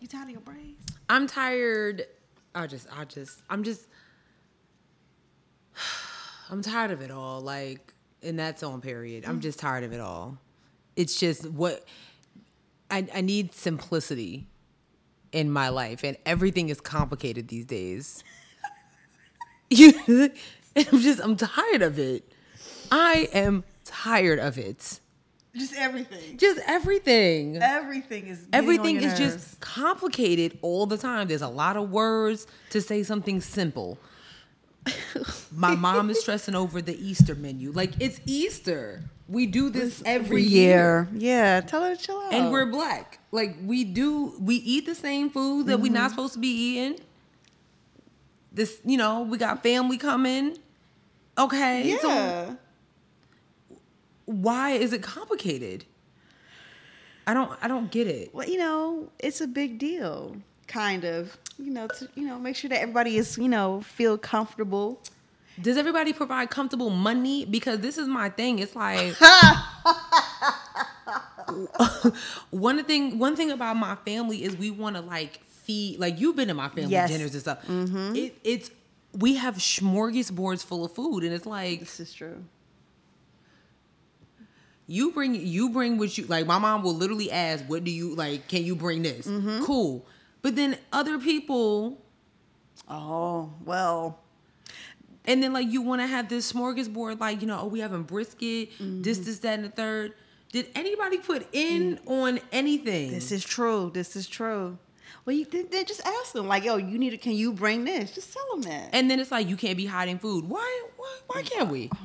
You tired of your braids? I'm tired. I just, I just, I'm just, I'm tired of it all. Like, and that's on period. I'm mm. just tired of it all. It's just what I, I need simplicity in my life, and everything is complicated these days. You, I'm just, I'm tired of it. I am tired of it. Just everything. Just everything. Everything is Everything is nerves. just complicated all the time. There's a lot of words to say something simple. My mom is stressing over the Easter menu. Like it's Easter. We do this every year. Yeah, tell her to chill out. And we're black. Like we do we eat the same food that we're Mm-hmm. not supposed to be eating. This, you know, we got family coming. Okay. yeah. So why is it complicated? I don't I don't get it. well, you know, it's a big deal, kind of. You know, to you know, make sure that everybody is, you know, feel comfortable. Does everybody provide comfortable money? Because this is my thing. It's like one thing. One thing about my family is we want to like feed. Like you've been in my family Yes. dinners and stuff. Mm-hmm. It, it's we have smorgasbords full of food, and it's like This is true. You bring you bring what you like. My mom will literally ask, "What do you like? Can you bring this?" Mm-hmm. Cool, but then other people. Oh well. And then like you want to have this smorgasbord, like you know, oh we having brisket, this, mm-hmm. this, that, and the third. Did anybody put in mm. on anything? This is true. This is true. Well, you then, then just ask them, like, yo, you need to, can you bring this? Just tell them that. and then it's like you can't be hiding food. Why? Why? Why can't we? oh.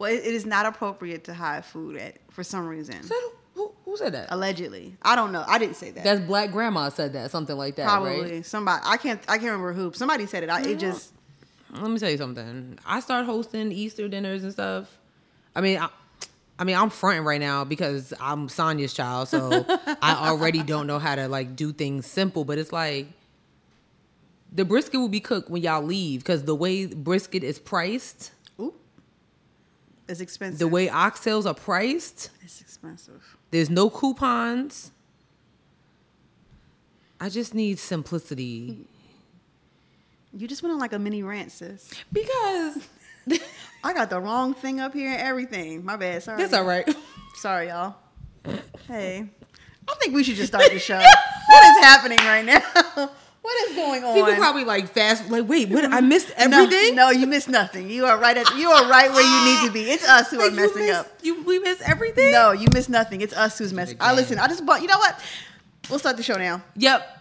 Well, it, it is not appropriate to hide food at for some reason. Said- who, who said that? Allegedly, I don't know. I didn't say that. That's black grandma said that, something like that, Probably right? somebody. I can't. I can't remember who. Somebody said it. I, it mm. just. Let me tell you something. I start hosting Easter dinners and stuff. I mean, I, I mean, I'm fronting right now because I'm Sonya's child, so I already don't know how to like do things simple. But it's like the brisket will be cooked when y'all leave because the way brisket is priced. It's expensive. the way oxtails are priced, it's expensive. there's no coupons. I just need simplicity You just went on like a mini rant, sis. because I got the wrong thing up here and everything. My bad. Sorry. that's all right. Sorry, y'all. Hey, I think we should just start the show. what is happening right now? What is going on? People probably like fast, like, wait, what? I missed everything. No, you missed nothing. You are right at you are right where you need to be. It's us who are Like, you messing missed- up. You we miss everything. No, you missed nothing. It's us who's messing. Up. I listen. I just bought. You know what? We'll start the show now. Yep.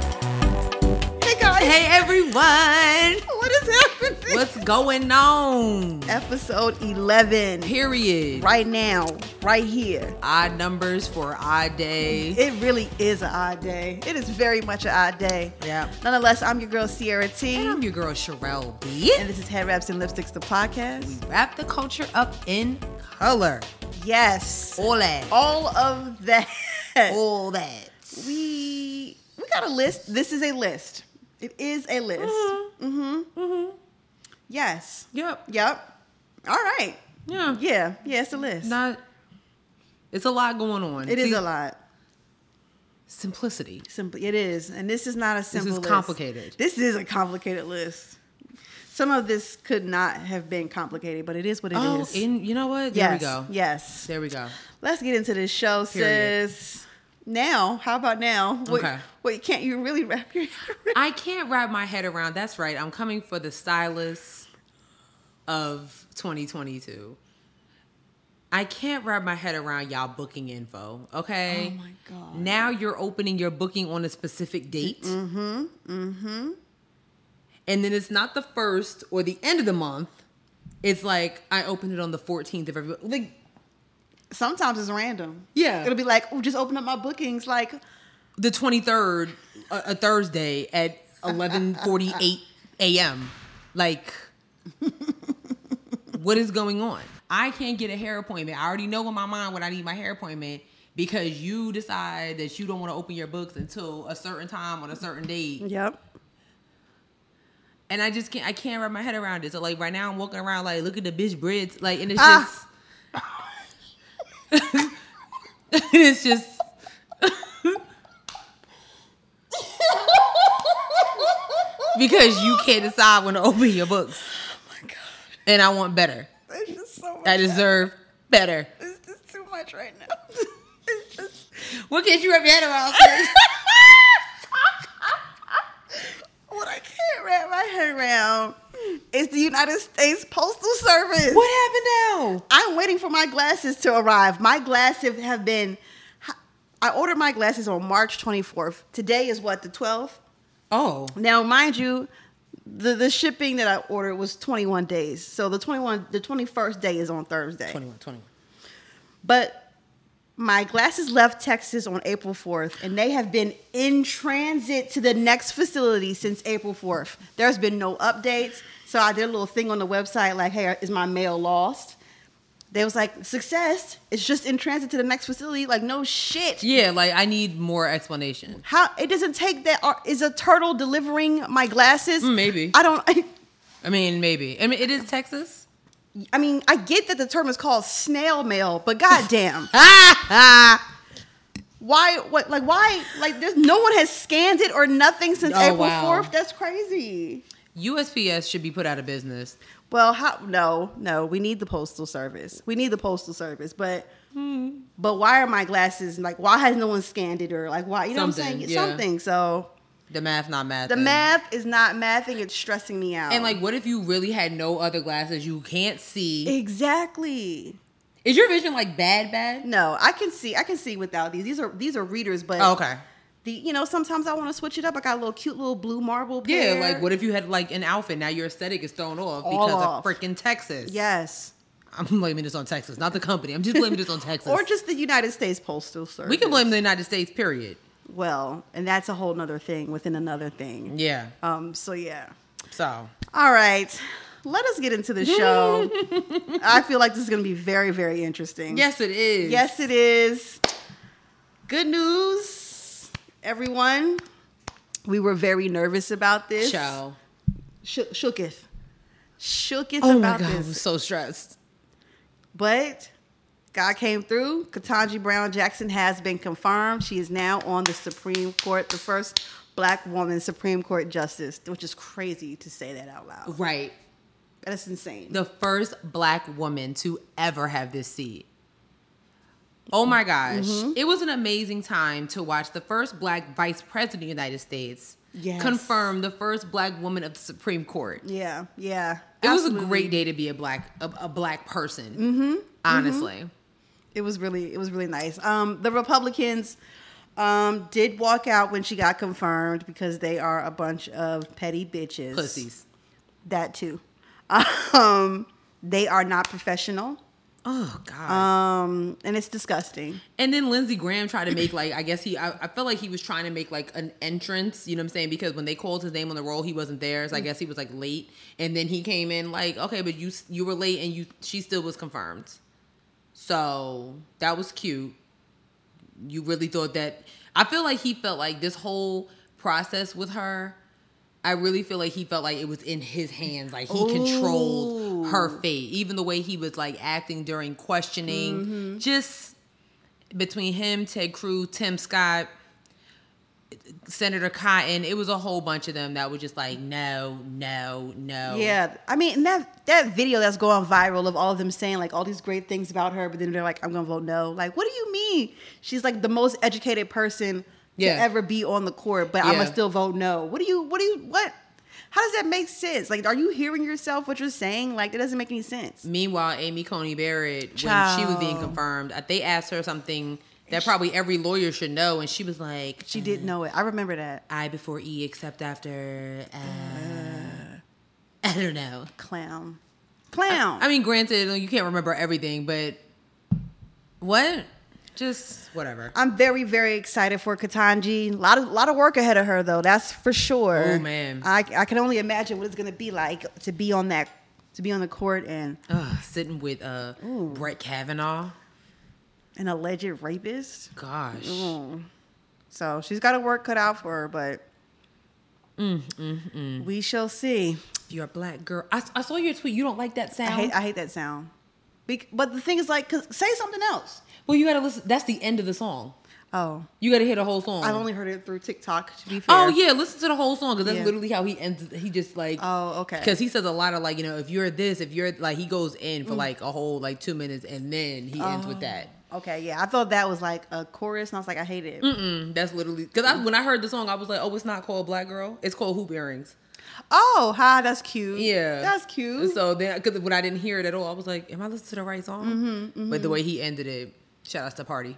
Hey guys. Hey everyone, What is happening? what's going on? Episode eleven. Period. Right now, right here. Odd numbers for odd day. It really is an odd day. It is very much an odd day. Yeah. Nonetheless, I'm your girl Sierra T, And I'm your girl Sherelle B. and this is Head Wraps and Lipsticks, the podcast. We wrap the culture up in color. Yes, All that. all of that. All that. We we got a list. This is a list. It is a list. Mm-hmm. Mm-hmm. Yes. Yep. Yep. All right. Yeah. Yeah. Yeah. It's a list. Not. It's a lot going on. it is See, a lot. Simplicity. Simple. It is, and this is not a simple. list. This is complicated. This is a complicated list. Some of this could not have been complicated, but it is what it oh, is. oh, you know what? There yes. we go. Yes. There we go. Let's get into this show, Period. sis. Now, how about now? what, Okay. wait, can't you really wrap your head around? I can't wrap my head around. That's right. I'm coming for the stylist of 2022. I can't wrap my head around y'all booking info. Okay. Oh my God. Now you're opening your booking on a specific date. Mm-hmm. Mm-hmm. And then it's not the first or the end of the month. It's like I opened it on the 14th of every like Sometimes it's random. Yeah. It'll be like, oh, just open up my bookings. Like, the 23rd, a, a Thursday at 11:48 a.m. Like, what is going on? I can't get a hair appointment. I already know in my mind when I need my hair appointment because you decide that you don't want to open your books until a certain time on a certain date. yep. and I just can't I can't wrap my head around it. So like right now I'm walking around like look at the bitch braids like and it's Ah. just it's just because you can't decide when to open your books. Oh my god. And I want better. There's just so much. I deserve better. It's just too much right now. it's just What can't you wrap your head around? what I can't wrap my head around is the United States Postal Service. what happened now? I'm waiting for my glasses to arrive. My glasses have been. I ordered my glasses on March 24th. Today is what the 12th. Oh. Now, mind you, the the shipping that I ordered was 21 days. So the 21 the 21st day is on Thursday. 21, 21. But my glasses left Texas on April 4th, and they have been in transit to the next facility since April 4th. There's been no updates. So I did a little thing on the website like, hey, is my mail lost? They was like, success. It's just in transit to the next facility. Like, no shit. Yeah, like I need more explanation. How it doesn't take that? Or is a turtle delivering my glasses? Mm, maybe. I don't. I mean, maybe. I mean, it is Texas. I mean, I get that the term is called snail mail, but goddamn. why what like why like there's no one has scanned it or nothing since Oh, April wow. 4th. That's crazy. USPS should be put out of business. Well, how no, no, we need the postal service. We need the postal service, but Hmm. but why are my glasses like why has no one scanned it or like why you know what I'm Something, saying? yeah. Something. So The math, not math. the math is not mathing, it's stressing me out. And like, what if you really had no other glasses? You can't see. Exactly. Is your vision like bad, bad? No, I can see I can see without these. These are these are readers, but Oh, okay. The you know sometimes I want to switch it up. I got a little cute little blue marble. Yeah, like what if you had like an outfit? Now your aesthetic is thrown off All because off. of freaking Texas. Yes, I'm blaming this on Texas, not the company. I'm just blaming this on Texas. or just the United States Postal Service. we can blame the United States. Period. Well, and that's a whole nother thing within another thing. Yeah. Um. So yeah. So All right. Let us get into the show. I feel like this is going to be very, very interesting. yes, it is. Yes, it is. Good news, everyone. We were very nervous about this. Show. Shook, shooketh. Shooketh Oh my about god, I'm this. so stressed. But God came through. Ketanji Brown Jackson has been confirmed. She is now on the Supreme Court, the first black woman Supreme Court justice, which is crazy to say that out loud. Right. That is insane. the first black woman to ever have this seat. Oh my gosh. Mm-hmm. It was an amazing time to watch the first black vice president of the United States Yes. confirm the first black woman of the Supreme Court. yeah, yeah. It was a great day to be a black a, a black person. Mm-hmm. Honestly. It was really, it was really nice. Um, the Republicans um, did walk out when she got confirmed because they are a bunch of petty bitches. Pussies. That too. Um, they are not professional. Oh God. Um, and it's disgusting. And then Lindsey Graham tried to make like I guess he I, I felt like he was trying to make like an entrance, you know what I'm saying? Because when they called his name on the roll, he wasn't there. So I guess he was like late. And then he came in like, okay, but you you were late and you she still was confirmed. So that was cute. You really thought that I feel like he felt like this whole process with her. I really feel like he felt like it was in his hands, like he controlled her fate. Even the way he was like acting during questioning, mm-hmm. just between him, Ted Cruz, Tim Scott, Senator Cotton, it was a whole bunch of them that were just like, no, no, no. Yeah, I mean that that video that's going viral of all of them saying like all these great things about her, but then they're like, "I'm gonna vote no." Like, what do you mean? She's like the most educated person Yeah. to ever be on the court, but I'ma still vote no. What do you? What do you? What? How does that make sense? Like, are you hearing yourself? What you're saying? Like, that doesn't make any sense. Meanwhile, Amy Coney Barrett, when she was being confirmed, uh, they asked her something that probably every lawyer should know, and she was like, She didn't know it. I remember that. I before E except after. Uh, I don't know. Clown, clown. I mean, granted, you can't remember everything, but what? Just whatever. I'm very, very excited for Ketanji. A lot of, lot of work ahead of her, though. That's for sure. Oh, man. I, I can only imagine what it's gonna be like to be on that, to be on the court and Ugh, sitting with uh Brett Kavanaugh. an alleged rapist. Gosh. Mm. So she's got a work cut out for her, but mm, mm, mm. We shall see. You're a black girl. I, I saw your tweet. You don't like that I sound. hate I hate that sound. Bec- but the thing is, like, 'cause- say something else. Well, you gotta listen. That's the end of the song. Oh, You gotta hear the whole song. I've only heard it through TikTok. To be fair. Oh yeah, listen to the whole song because that's Yeah. literally how he ends. He just like Oh, okay. because he says a lot of like you know if you're this if you're like he goes in for like a whole like two minutes and then he ends with that. Okay, yeah. I thought that was like a chorus, and I was like, I hate it. Mm, that's literally because I, when I heard the song I was like oh it's not called Black Girl it's called Hoop Earrings. Oh, hi, that's cute. Yeah, that's cute. So then because when I didn't hear it at all I was like am I listening to the right song? Mm-hmm, But the way he ended it, shout outs to Party,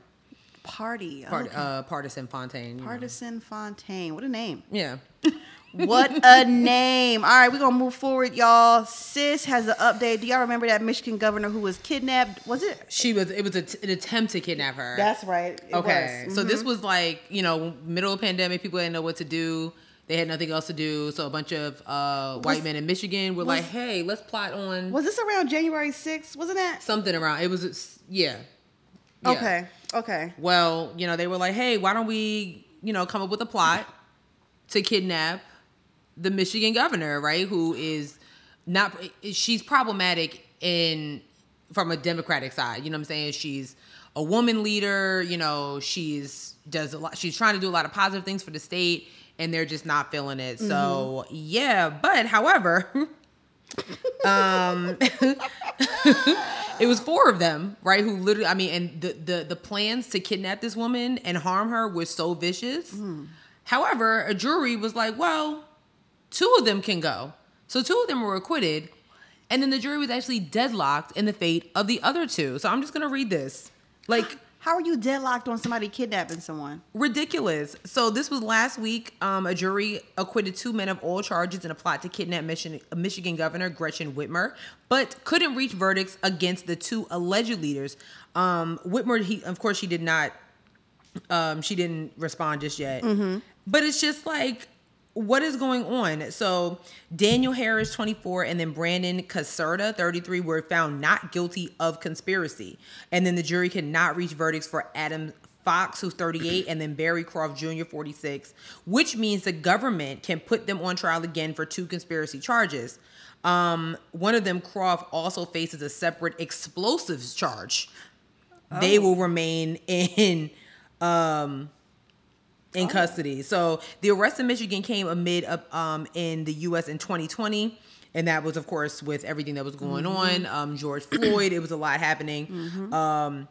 Party, Part, okay. uh, Pardison Fontaine. you know. Pardison Fontaine. What a name. Yeah. What a name. All right, we're going to move forward, y'all. Sis has an update. Do y'all remember that Michigan governor who was kidnapped? Was it? She was. It was a an attempt to kidnap her. That's right. Okay, was. so this was like you know middle of pandemic, people didn't know what to do. They had nothing else to do, so a bunch of uh, white Was- men in Michigan were was- like, "Hey, let's plot on was this around January 6th? Wasn't that? something around." It was yeah. Yeah. Okay. Okay. Well, you know, they were like, "Hey, why don't we, you know, come up with a plot to kidnap the Michigan governor, right? Who is not she's problematic in from a democratic side, you know what I'm saying? She's a woman leader, you know, she's does a lot she's trying to do a lot of positive things for the state and they're just not feeling it. So, mm-hmm. yeah, but however, um it was four of them, right? Who literally, I mean, and the the the plans to kidnap this woman and harm her were so vicious. However, a jury was like, well, two of them can go, so two of them were acquitted, and then the jury was actually deadlocked in the fate of the other two. So I'm just gonna read this, like How are you deadlocked on somebody kidnapping someone? ridiculous. So this was last week. Um, a jury acquitted two men of all charges in a plot to kidnap Michigan, Michigan Governor Gretchen Whitmer, but couldn't reach verdicts against the two alleged leaders. Um, Whitmer, he of course she did not. Um, she didn't respond just yet. But it's just like, what is going on? So Daniel Harris, 24, and then Brandon Caserta, 33, were found not guilty of conspiracy. And then the jury cannot reach verdicts for Adam Fox, who's 38, and then Barry Croft Jr., 46, which means the government can put them on trial again for two conspiracy charges. Um, one of them, Croft, also faces a separate explosives charge. They will remain in um in custody. So the arrest in Michigan came amid uh, um in the U.S. in 2020. And that was, of course, with everything that was going on. Um, George Floyd, it was a lot happening. Um,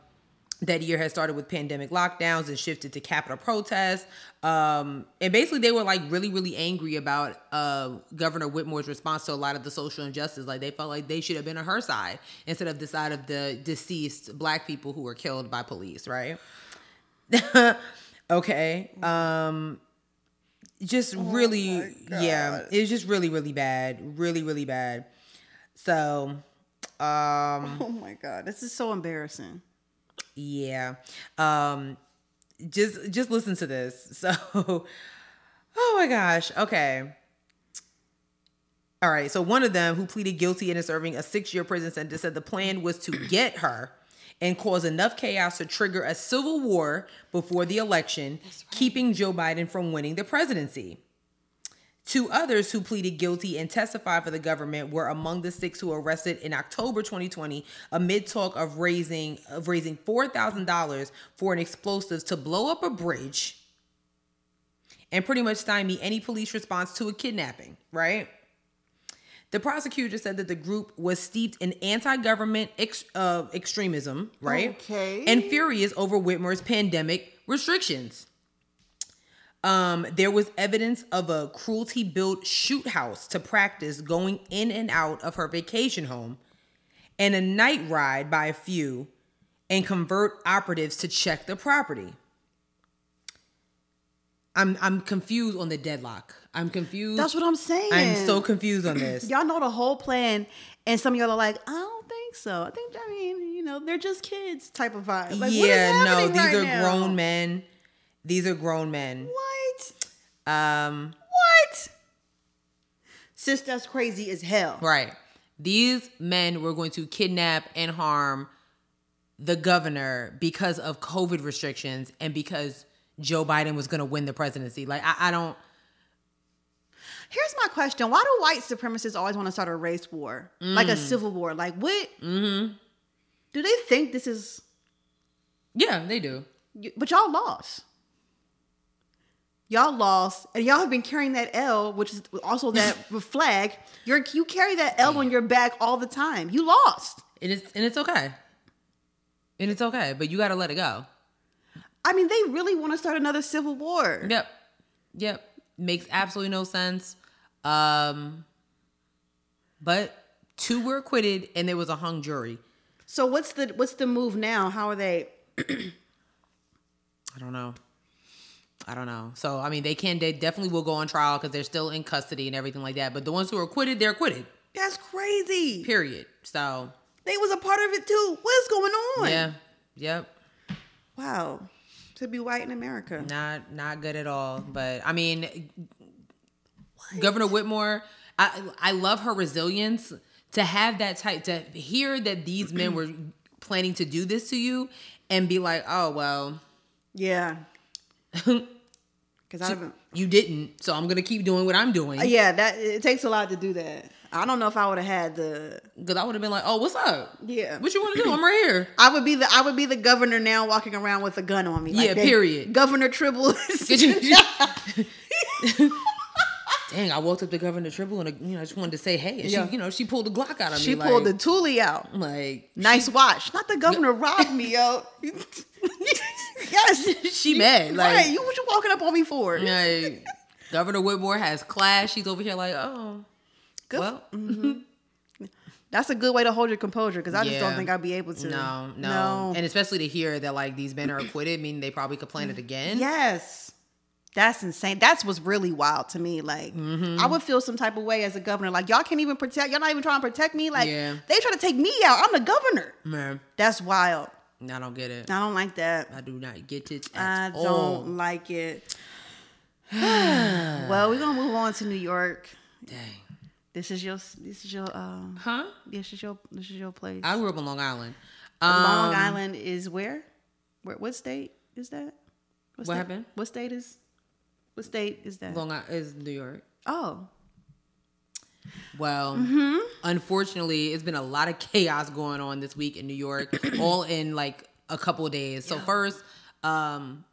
that year had started with pandemic lockdowns and shifted to capital protests. Um, and basically, they were like really, really angry about uh, Governor Whitmore's response to a lot of the social injustice. Like they felt like they should have been on her side instead of the side of the deceased black people who were killed by police, right? okay. Um, just really, yeah, it was just really, really bad, really, really bad. So, um, Oh my god, this is so embarrassing. yeah. Um just just listen to this. So Oh my gosh. Okay. All right. So one of them who pleaded guilty and is serving a 6-year prison sentence said the plan was to get her and cause enough chaos to trigger a civil war before the election, keeping Joe Biden from winning the presidency. Two others who pleaded guilty and testified for the government were among the six who were arrested in October 2020 amid talk of raising of raising $4,000 for an explosives to blow up a bridge and pretty much stymie any police response to a kidnapping, right? The prosecutor said that the group was steeped in anti-government ex- uh, extremism, right? Okay. And furious over Whitmer's pandemic restrictions. Um, there was evidence of a cruelty built shoot house to practice going in and out of her vacation home and a night ride by a few and convert operatives to check the property. I'm I'm confused on the deadlock. I'm confused. That's what I'm saying. I'm so confused on this. Y'all know the whole plan, and some of y'all are like, I don't think so. I think, I mean, you know, they're just kids type of vibe. Like, what is yeah, no, these right are now? grown men. These are grown men. What? Um, What? Sis, that's crazy as hell. right. These men were going to kidnap and harm the governor because of COVID restrictions and because Joe Biden was going to win the presidency. Like, I, I don't. Here's my question: Why do white supremacists always want to start a race war, like a civil war? Like what? Mm-hmm. Do they think this is? Yeah, they do. But y'all lost. Y'all lost, and y'all have been carrying that L, which is also that flag. You're you carry that L on your back all the time. You lost. And it's and it's okay. And it's okay, but you got to let it go. I mean, they really want to start another civil war. Yep. Yep. Makes absolutely no sense. Um but two were acquitted and there was a hung jury. So what's the what's the move now? How are they? I don't know. I don't know. So I mean, they can. They definitely will go on trial because they're still in custody and everything like that. But the ones who are acquitted, they're acquitted. That's crazy. Period. So They was a part of it too. What's going on? yeah, yep. Wow. To be white in America. Not not good at all. But I mean, Governor Whitmore, I I love her resilience to have that type to hear that these men were planning to do this to you and be like, oh well, Yeah. Because I you didn't, so I'm gonna keep doing what I'm doing. Uh, yeah, that it takes a lot to do that. I don't know if I would have had the. Because I would have been like, oh, what's up? Yeah. What you want to do? I'm right here. I would be the I would be the governor now, walking around with a gun on me. Yeah, they- period. Governor Tribble. Dang, I walked up to Governor Tribble and you know I just wanted to say hey, and Yeah. she you know she pulled the Glock out of she me. She pulled like, the Thule out. like Nice watch. Not the governor robbed me, yo. yes. she mad like right. You what you walking up on me for? Like, Governor Whitmore has class. She's over here like, oh, Good. well, That's a good way to hold your composure because I just don't think I'd be able to. no, no, No. and especially to hear that like these men are acquitted, meaning they probably could plan it again. Yes. That's insane. That's what's really wild to me. Like, Mm-hmm. I would feel some type of way as a governor. Like, y'all can't even protect. Y'all not even trying to protect me. Like, Yeah. they try to take me out. I'm the governor. Man, That's wild. I don't get it. I don't like that. I do not get it I don't like it. well, we're gonna move on to New York. Dang. This is your. This is your. Um, Huh? this is your. This is your place. I grew up in Long Island. Long Um, Island is where? Where? What state is that? What state- happened? What state is? What state is that? Long Island is New York. oh, Well, Mm-hmm. unfortunately, it's been a lot of chaos going on this week in New York, all in like a couple days. So first, um,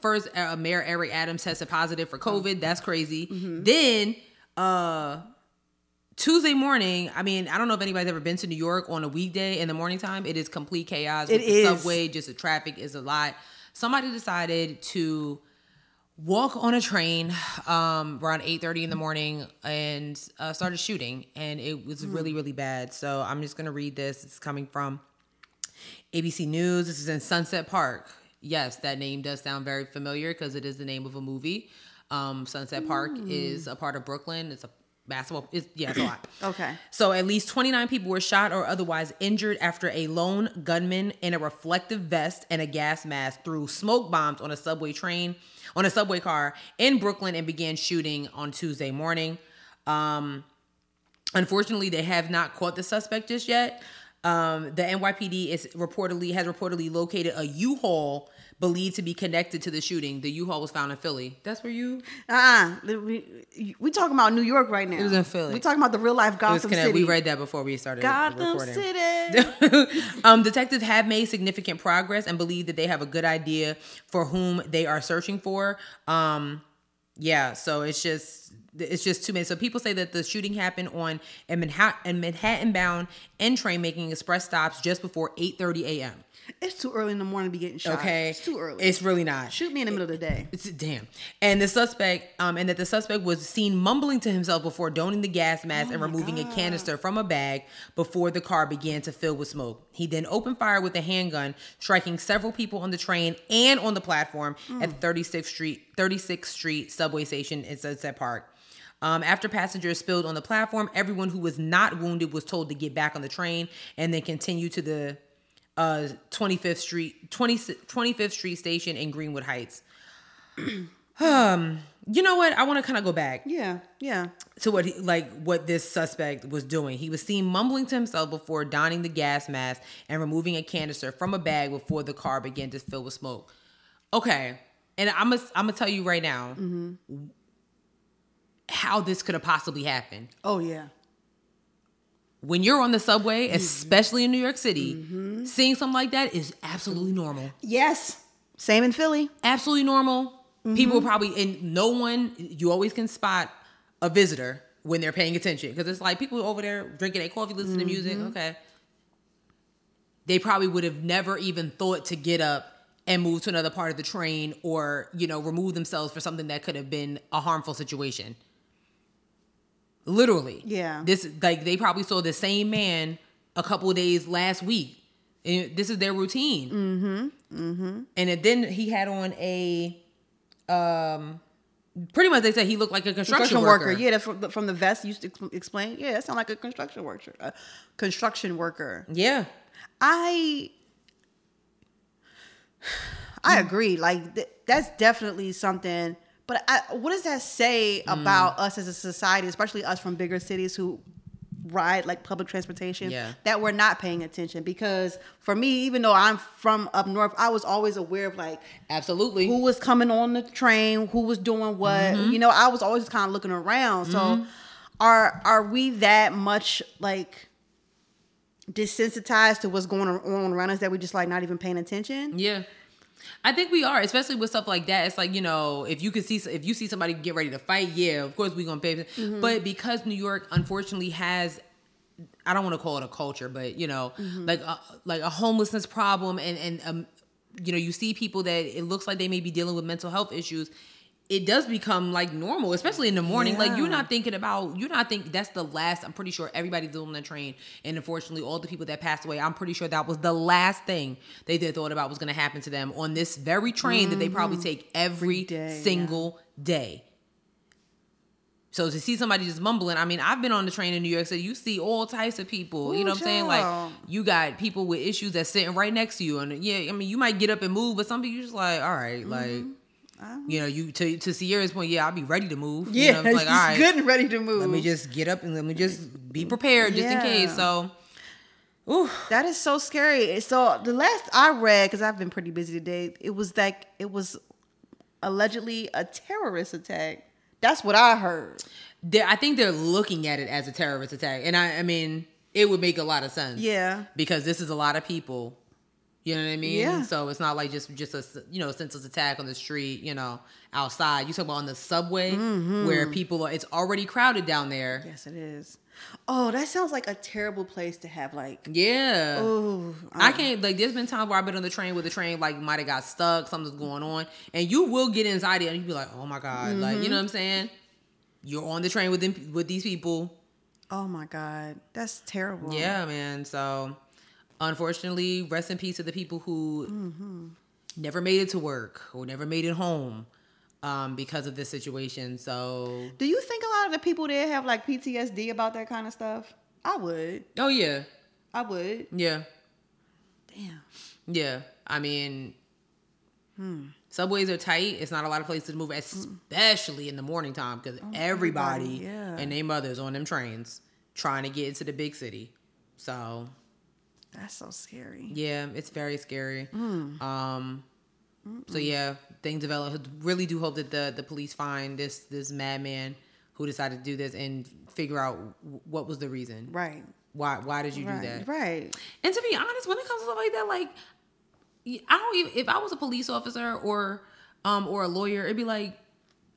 first uh, Mayor Eric Adams tested positive for COVID. That's crazy. Mm-hmm. Then, uh, Tuesday morning, I mean, I don't know if anybody's ever been to New York on a weekday in the morning time. It is complete chaos. It the is. subway, just the traffic is a lot. Somebody decided to walk on a train um, around 8.30 in the morning and uh, started shooting and it was really really bad so i'm just going to read this it's coming from abc news this is in sunset park yes that name does sound very familiar because it is the name of a movie um, sunset park is a part of brooklyn it's a basketball it's, yeah it's a lot okay. so at least 29 people were shot or otherwise injured after a lone gunman in a reflective vest and a gas mask threw smoke bombs on a subway train, on a subway car in Brooklyn and began shooting on Tuesday morning. Um, unfortunately, they have not caught the suspect just yet. Um, the NYPD is reportedly has reportedly located a U-Haul believed to be connected to the shooting. The U-Haul was found in Philly. That's where you Uh, uh we, we talking about New York right now. It was in Philly. We talking about the real life Gotham. City. We read that before we started Gotham recording. City. um, detectives have made significant progress and believe that they have a good idea for whom they are searching for. Um, yeah, so it's just it's just too many. So people say that the shooting happened on a Manhattan, Manhattan bound N train making express stops just before 8:30 a.m. it's too early in the morning to be getting shot. Okay, It's too early. It's really not. Shoot me in the middle of the day. It's damn. And the suspect, um, and that the suspect was seen mumbling to himself before donning the gas mask Oh and removing a canister from a bag before the car began to fill with smoke. He then opened fire with a handgun, striking several people on the train and on the platform at 36th Street 36th Street subway station in Sunset Park. Um, after passengers spilled on the platform, everyone who was not wounded was told to get back on the train and then continue to the uh 25th Street 20, 25th Street station in Greenwood Heights. um, you know what? I want to kind of go back Yeah, yeah. to what he, like what this suspect was doing. He was seen mumbling to himself before donning the gas mask and removing a canister from a bag before the car began to fill with smoke. Okay, and I'm gonna I'm gonna tell you right now. how this could have possibly happened. Oh yeah. When you're on the subway, Mm-hmm. especially in New York City, seeing something like that is absolutely normal. Yes. Same in Philly. Absolutely normal. Mm-hmm. People probably and no one you always can spot a visitor when they're paying attention because it's like people over there drinking their coffee, listening to music. Mm-hmm. Okay, they probably would have never even thought to get up and move to another part of the train or you know remove themselves for something that could have been a harmful situation. Literally, Yeah. This like they probably saw the same man a couple days last week, and this is their routine. Mm-hmm. Mm-hmm. And then he had on a, um, pretty much they said he looked like a construction, Construction worker. worker. Yeah, that's from the, from the vest you used to explain. Yeah, that sounds like a construction worker. A construction worker. Yeah. I I mm. agree. Like th- that's definitely something. But I, what does that say mm. about us as a society, especially us from bigger cities who ride like public transportation? Yeah. That we're not paying attention because for me, even though I'm from up north, I was always aware of like Absolutely. who was coming on the train, who was doing what. Mm-hmm. You know, I was always kind of looking around. So mm-hmm. are are we that much like desensitized to what's going on around us that we're just like not even paying attention? Yeah. I think we are, especially with stuff like that. It's like you know, if you can see, if you see somebody get ready to fight, yeah, of course we're gonna pay. Mm-hmm. But because New York, unfortunately, has, I don't want to call it a culture, but you know, Mm-hmm. like a, like a homelessness problem, and and um, you know, you see people that it looks like they may be dealing with mental health issues. It does become like normal, especially in the morning. Like you're not thinking about, you're not think that's the last. I'm pretty sure everybody's on the train, and unfortunately, all the people that passed away, I'm pretty sure that was the last thing they did thought about was going to happen to them on this very train that they probably take every Mm-hmm. day, yeah. single day. So to see somebody just mumbling, I mean, I've been on the train in New York City. You see all types of people. you know what I'm saying? Like you got people with issues that's sitting right next to you, and yeah, I mean, you might get up and move, but some people you just like, all right, Mm-hmm. like. You know, you to to Sierra's point, yeah, I'll be ready to move. you know, it's like, all right, good and ready to move. let me just get up and let me just be prepared just in case. So, ooh, That is so scary. So the last I read, because I've been pretty busy today, it was like it was allegedly a terrorist attack. That's what I heard. they- I think they're looking at it as a terrorist attack, and I, I mean, it would make a lot of sense. Yeah. because this is a lot of people. You know what I mean? Yeah. So it's not like just just a you know senseless attack on the street. You know, outside. You talk about on the subway Mm-hmm. where people are. It's already crowded down there. Yes, it is. Oh, that sounds like a terrible place to have like. Yeah. Oh, I can't like. There's been times where I've been on the train where the train like might have got stuck, something's going on, and you will get anxiety, and you be like, "Oh my god!" Like you know what I'm saying? You're on the train with them with these people. Oh my God, that's terrible. Yeah, man. So, unfortunately, rest in peace to the people who Mm-hmm. never made it to work or never made it home um, because of this situation. So, Do you think a lot of the people there have like PTSD about that kind of stuff? I would. oh yeah, I would. yeah, Damn. yeah. I mean, Hmm. subways are tight. It's not a lot of places to move, especially in the morning time, because everybody Oh, yeah. and their mothers on them trains trying to get into the big city. So That's so scary. Yeah, it's very scary. Hmm. Um, so yeah, things develop. Really do hope that the the police find this this madman who decided to do this and figure out what was the reason. Right. Why why did you Right. do that? Right. And to be honest, when it comes to stuff like that, like I don't even if I was a police officer or um or a lawyer, it'd be like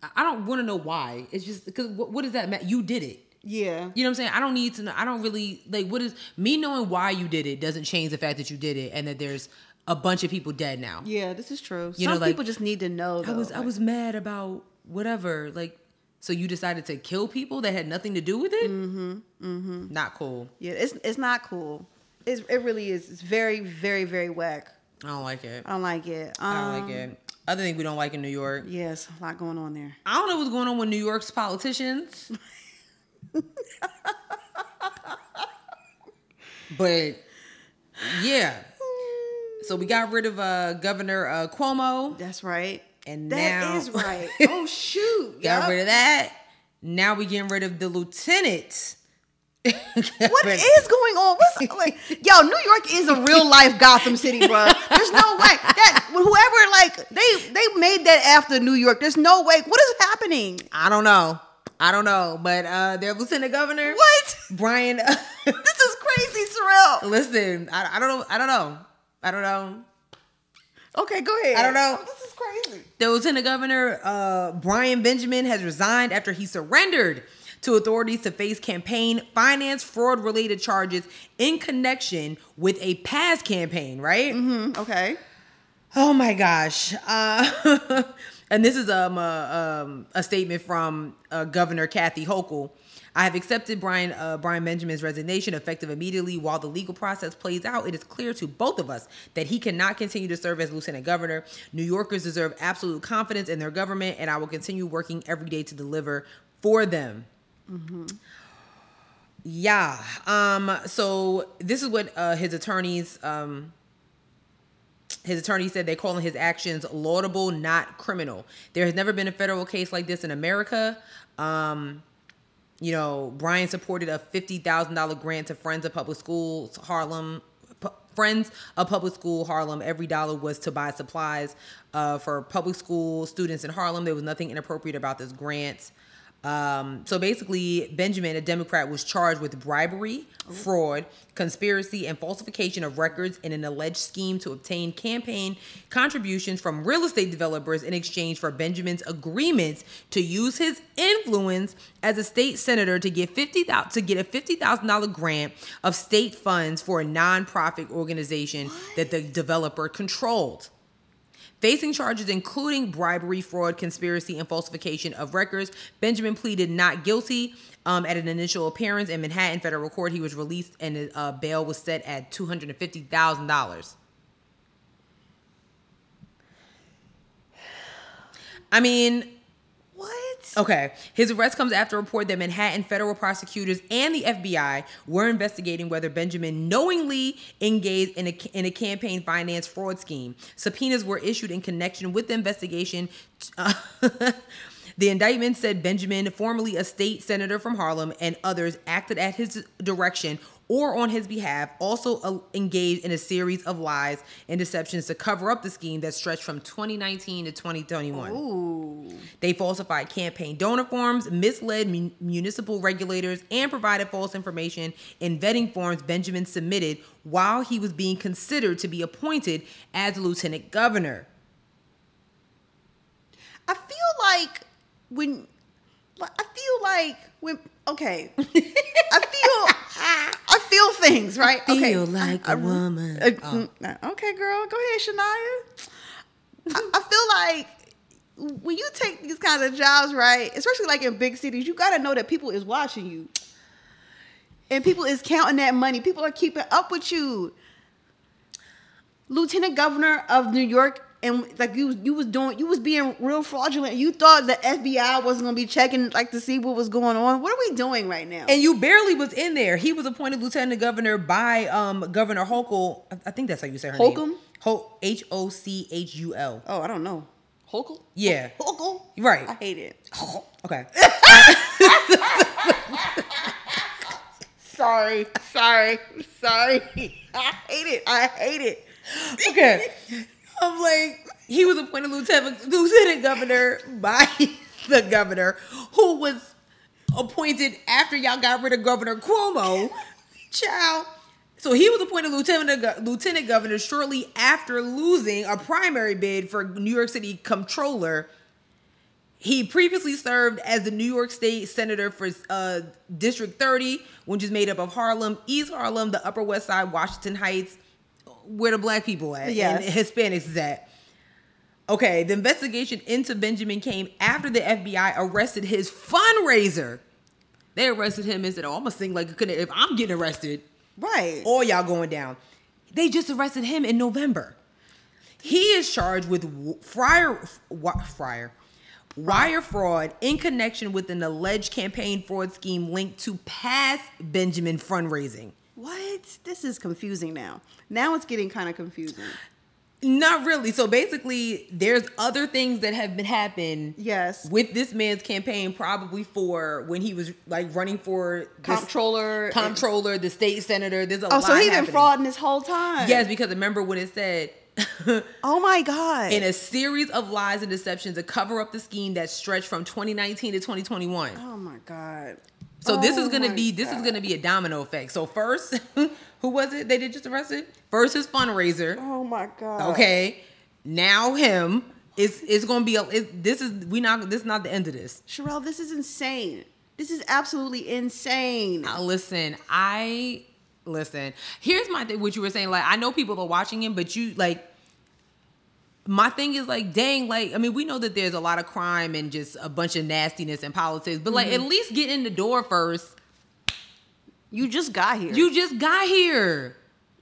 I- I don't want to know why. It's just because what, what does that matter? You did it. Yeah. You know what I'm saying? I don't need to know. I don't really like what is me knowing why you did it doesn't change the fact that you did it and that there's a bunch of people dead now. Yeah, this is true. You Some know, like, people just need to know. I though, was I was mad about whatever. Like so you decided to kill people that had nothing to do with it? Mm-hmm. Mm-hmm. Not cool. Yeah, it's it's not cool. It's, it really is. It's very, very, very whack. I don't like it. I don't like it. I don't like Um, it. Other thing we don't like in New York. Yes, a lot going on there. I don't know what's going on with New York's politicians. but yeah. So we got rid of uh, Governor uh, Cuomo. That's right. And That now- is right. Oh shoot! Got Yup. rid of that. Now we getting rid of the lieutenant. What is going on? What's like? Yo, New York is a real life Gotham City, bro. There's no way that whoever like they they made that after New York. There's no way. What is happening? I don't know. I don't know, but uh, their lieutenant governor, What? Brian. This is crazy, Sorrel. listen, I, I don't know. I don't know. I don't know. Okay, go ahead. I don't know. This is crazy. The lieutenant governor, uh, Brian Benjamin, has resigned after he surrendered to authorities to face campaign finance fraud related charges in connection with a past campaign, right? Mm-hmm. okay. Oh my gosh. Uh, and this is um, a, um, a statement from uh, Governor Kathy Hochul. I have accepted Brian uh, Brian Benjamin's resignation effective immediately. While the legal process plays out, it is clear to both of us that he cannot continue to serve as lieutenant governor. New Yorkers deserve absolute confidence in their government, and I will continue working every day to deliver for them. Yeah. Um. So this is what uh, his attorneys um, his attorney said they're calling his actions laudable, not criminal. There has never been a federal case like this in America. Um, you know, Brian supported a fifty thousand dollar grant to Friends of Public Schools Harlem. Friends of Public School Harlem. Every dollar was to buy supplies uh, for public school students in Harlem. There was nothing inappropriate about this grant. Um, so basically, Benjamin, a Democrat, was charged with bribery, fraud, conspiracy, and falsification of records in an alleged scheme to obtain campaign contributions from real estate developers in exchange for Benjamin's agreements to use his influence as a state senator to get fifty to get a fifty thousand dollar grant of state funds for a nonprofit organization that the developer controlled. Facing charges including bribery, fraud, conspiracy, and falsification of records, Benjamin pleaded not guilty. Um, at an initial appearance in Manhattan federal court, he was released and uh, bail was set at two hundred and fifty thousand dollars. I mean, Okay. His arrest comes after a report that Manhattan federal prosecutors and the FBI were investigating whether Benjamin knowingly engaged in a, in a campaign finance fraud scheme. Subpoenas were issued in connection with the investigation. Uh, the indictment said Benjamin, formerly a state senator from Harlem, and others acted at his direction or on his behalf, also uh, engaged in a series of lies and deceptions to cover up the scheme that stretched from 2019 to 2021. Ooh. They falsified campaign donor forms, misled mun- municipal regulators, and provided false information in vetting forms Benjamin submitted while he was being considered to be appointed as lieutenant governor. I feel like when I feel like when okay, I feel I feel things right. okay, I feel like a woman. Uh, mm, Okay, girl, go ahead, Shania. I, I feel like when you take these kinds of jobs, right, especially like in big cities, you got to know that people is watching you, and people is counting that money. People are keeping up with you. Lieutenant Governor of New York, and like you, you was doing, you was being real fraudulent. You thought the FBI wasn't gonna be checking, like to see what was going on. What are we doing right now? And you barely was in there. He was appointed lieutenant governor by um, Governor Hochul. I- think that's how you say her Holcomb? name. Ho- H O C H U L. oh, I don't know. Hochul? Yeah. Hochul? Right. I hate it. Okay. Sorry, sorry, sorry. I hate it. I hate it. okay. I'm like, he was appointed lieutenant, lieutenant governor by the governor, who was appointed after y'all got rid of Governor Cuomo. Child. So he was appointed lieutenant lieutenant governor shortly after losing a primary bid for New York City comptroller. He previously served as the New York State Senator for uh, District 30, which is made up of Harlem, East Harlem, the Upper West Side, Washington Heights, where the black people at Yes. and Hispanics is at. Okay, the investigation into Benjamin came after the FBI arrested his fundraiser. They arrested him and said, "Oh, I'm gonna sing like if I'm getting arrested, Right. all y'all going down." They just arrested him in November. He is charged with w- friar, friar, wire fraud in connection with an alleged campaign fraud scheme linked to past Benjamin fundraising. What? This is confusing now. Now it's getting kind of confusing. Not really. So basically, there's other things that have been happening. Yes. With this man's campaign, probably for when he was like running for this Comptroller. comptroller, the state senator. There's a Oh, lot. so he's been frauding this whole time. Yes, because remember when it said Oh my god. in a series of lies and deceptions to cover up the scheme that stretched from 2019 to 2021. oh my god. So this is Oh gonna be this is gonna be a domino effect. So first, who was it? They did just arrested. First his fundraiser. Oh my god. Okay, now him. It's it's gonna be a. It, this is we not. This is not the end of this. Sherelle, this is insane. This is absolutely insane. Uh, listen, I listen. Here's my thing. What you were saying, like I know people are watching him, but you like. My thing is like, dang, like I mean, we know that there's a lot of crime and just a bunch of nastiness in politics, but like Mm-hmm. at least get in the door first. You just got here. You just got here,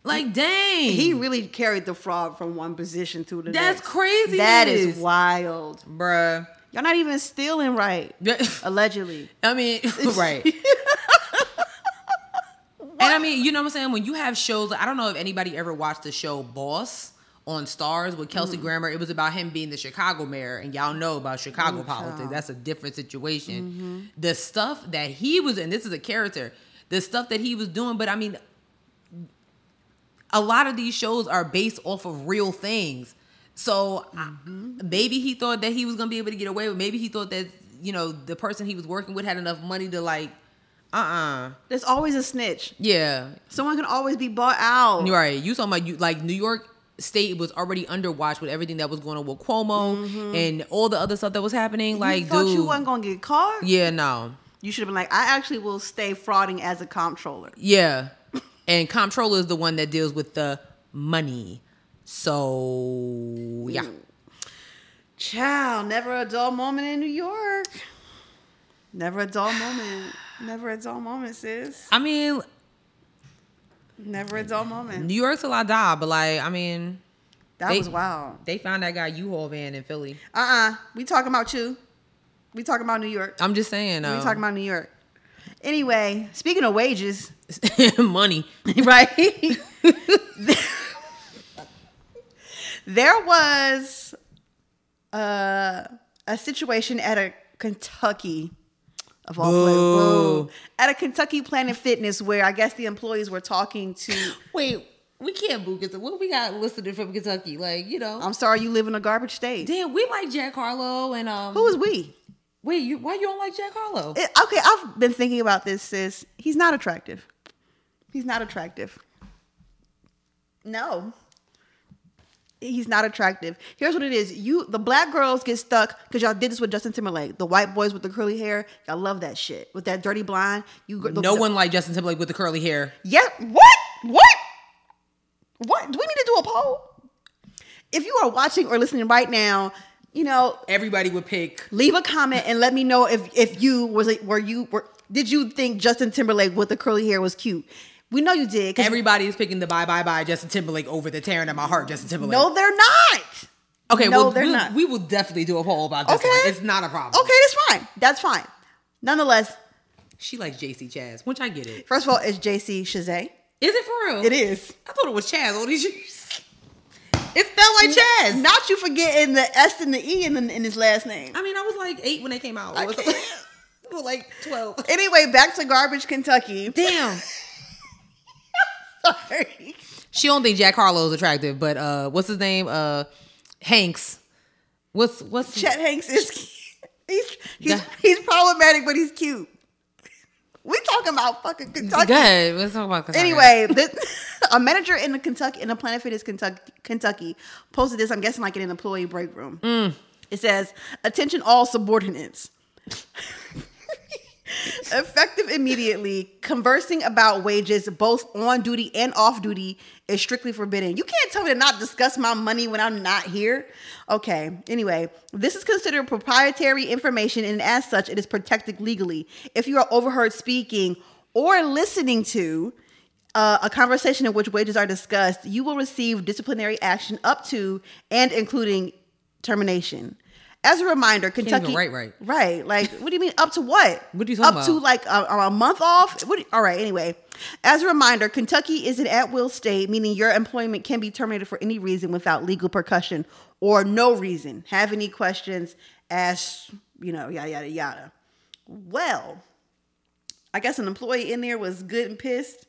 like dang. he really carried the fraud from one position to the next. That's next. craziness. That is wild. bruh. Y'all not even stealing right. Allegedly. I mean, right. and I mean, you know what I'm saying? When you have shows, I don't know if anybody ever watched the show Boss on Starz with Kelsey Mm. Grammer. It was about him being the Chicago mayor, and y'all know about Chicago politics. child. That's a different situation. Mm-hmm. The stuff that he was in, this is a character, the stuff that he was doing, but I mean, a lot of these shows are based off of real things. So Mm-hmm. maybe he thought that he was gonna be able to get away with. Maybe he thought that you know the person he was working with had enough money to like, uh, uh There's always a snitch. yeah, Someone can always be bought out. you're right. You talking about you like New York State was already under watch with everything that was going on with Cuomo and all the other stuff that was happening. Mm-hmm. You like, thought dude, you wasn't gonna get caught? yeah, no, You should have been like, I actually will stay frauding as a comptroller. yeah, and comptroller is the one that deals with the money. So yeah. Mm. Child, never a dull moment in New York. Never a dull moment. Never a dull moment, sis. I mean, Never a dull moment. New York's a la da, but like, I mean, That They- was wild. they found that guy U-Haul van in Philly. Uh uh We talking about you. We talking about New York. I'm just saying, We uh, talking about New York. Anyway, speaking of wages, money. right? there was uh, a situation at a Kentucky of all places, Boo. boo. at a Kentucky Planet Fitness where I guess the employees were talking to. Wait, we can't book it. What we got listed from Kentucky? Like, you know, I'm sorry, you live in a garbage state. damn, we like Jack Harlow and um. Who is we? Wait, you why you don't like Jack Harlow? It- okay, I've been thinking about this, sis. He's not attractive. He's not attractive. No. He's not attractive. Here's what it is. You the black girls get stuck because y'all did this with Justin Timberlake. The white boys with the curly hair, y'all love that shit. With that dirty blonde. You the, no one like Justin Timberlake with the curly hair. Yeah. What? What? What? Do we need to do a poll? If you are watching or listening right now, you know, Everybody would pick. leave a comment and let me know if if you was were you were did you think Justin Timberlake with the curly hair was cute? We know you did. Everybody is picking the bye bye bye Justin Timberlake over the tearing at my heart Justin Timberlake. no, they're not. okay, no, well, they're we'll- not. we will definitely do a poll about this. Okay. one. It's not a problem. Okay, that's fine. That's fine. Nonetheless, She likes JC Chaz, which I get it. first of all, it's JC Chasez. Is it for real? It is. I thought it was Chaz all these years. It felt like Chaz. Not you forgetting the S and the E in, the, in his last name. I mean, I was like eight when they came out. I was, was like twelve. Anyway, back to Garbage, Kentucky. Damn. Sorry. She don't think Jack Harlow is attractive, but uh, what's his name? Uh, Hanks. What's what's Chet Hanks is cute. He's he's, he's problematic, but he's cute. We talking about fucking Kentucky. Go ahead. Let's talk about Kentucky. Anyway, this, a manager in the Kentucky in the Planet Fitness Kentucky, Kentucky posted this. I'm guessing like in an employee break room. Mm. It says, "Attention, all subordinates." Effective immediately, conversing about wages both on duty and off duty is strictly forbidden. You can't tell me to not discuss my money when I'm not here. Okay, anyway, this is considered proprietary information and as such, it is protected legally. If you are overheard speaking or listening to uh, a conversation in which wages are discussed, you will receive disciplinary action up to and including termination. As a reminder, Kentucky. write right. Right. Like, what do you mean up to what? What are you Up talking to like a, a month off? What? do- all right. Anyway, as a reminder, Kentucky is an at-will state, meaning your employment can be terminated for any reason without legal percussion or no reason. Have any questions? Ask. You know, yada yada yada. Well, I guess an employee in there was good and pissed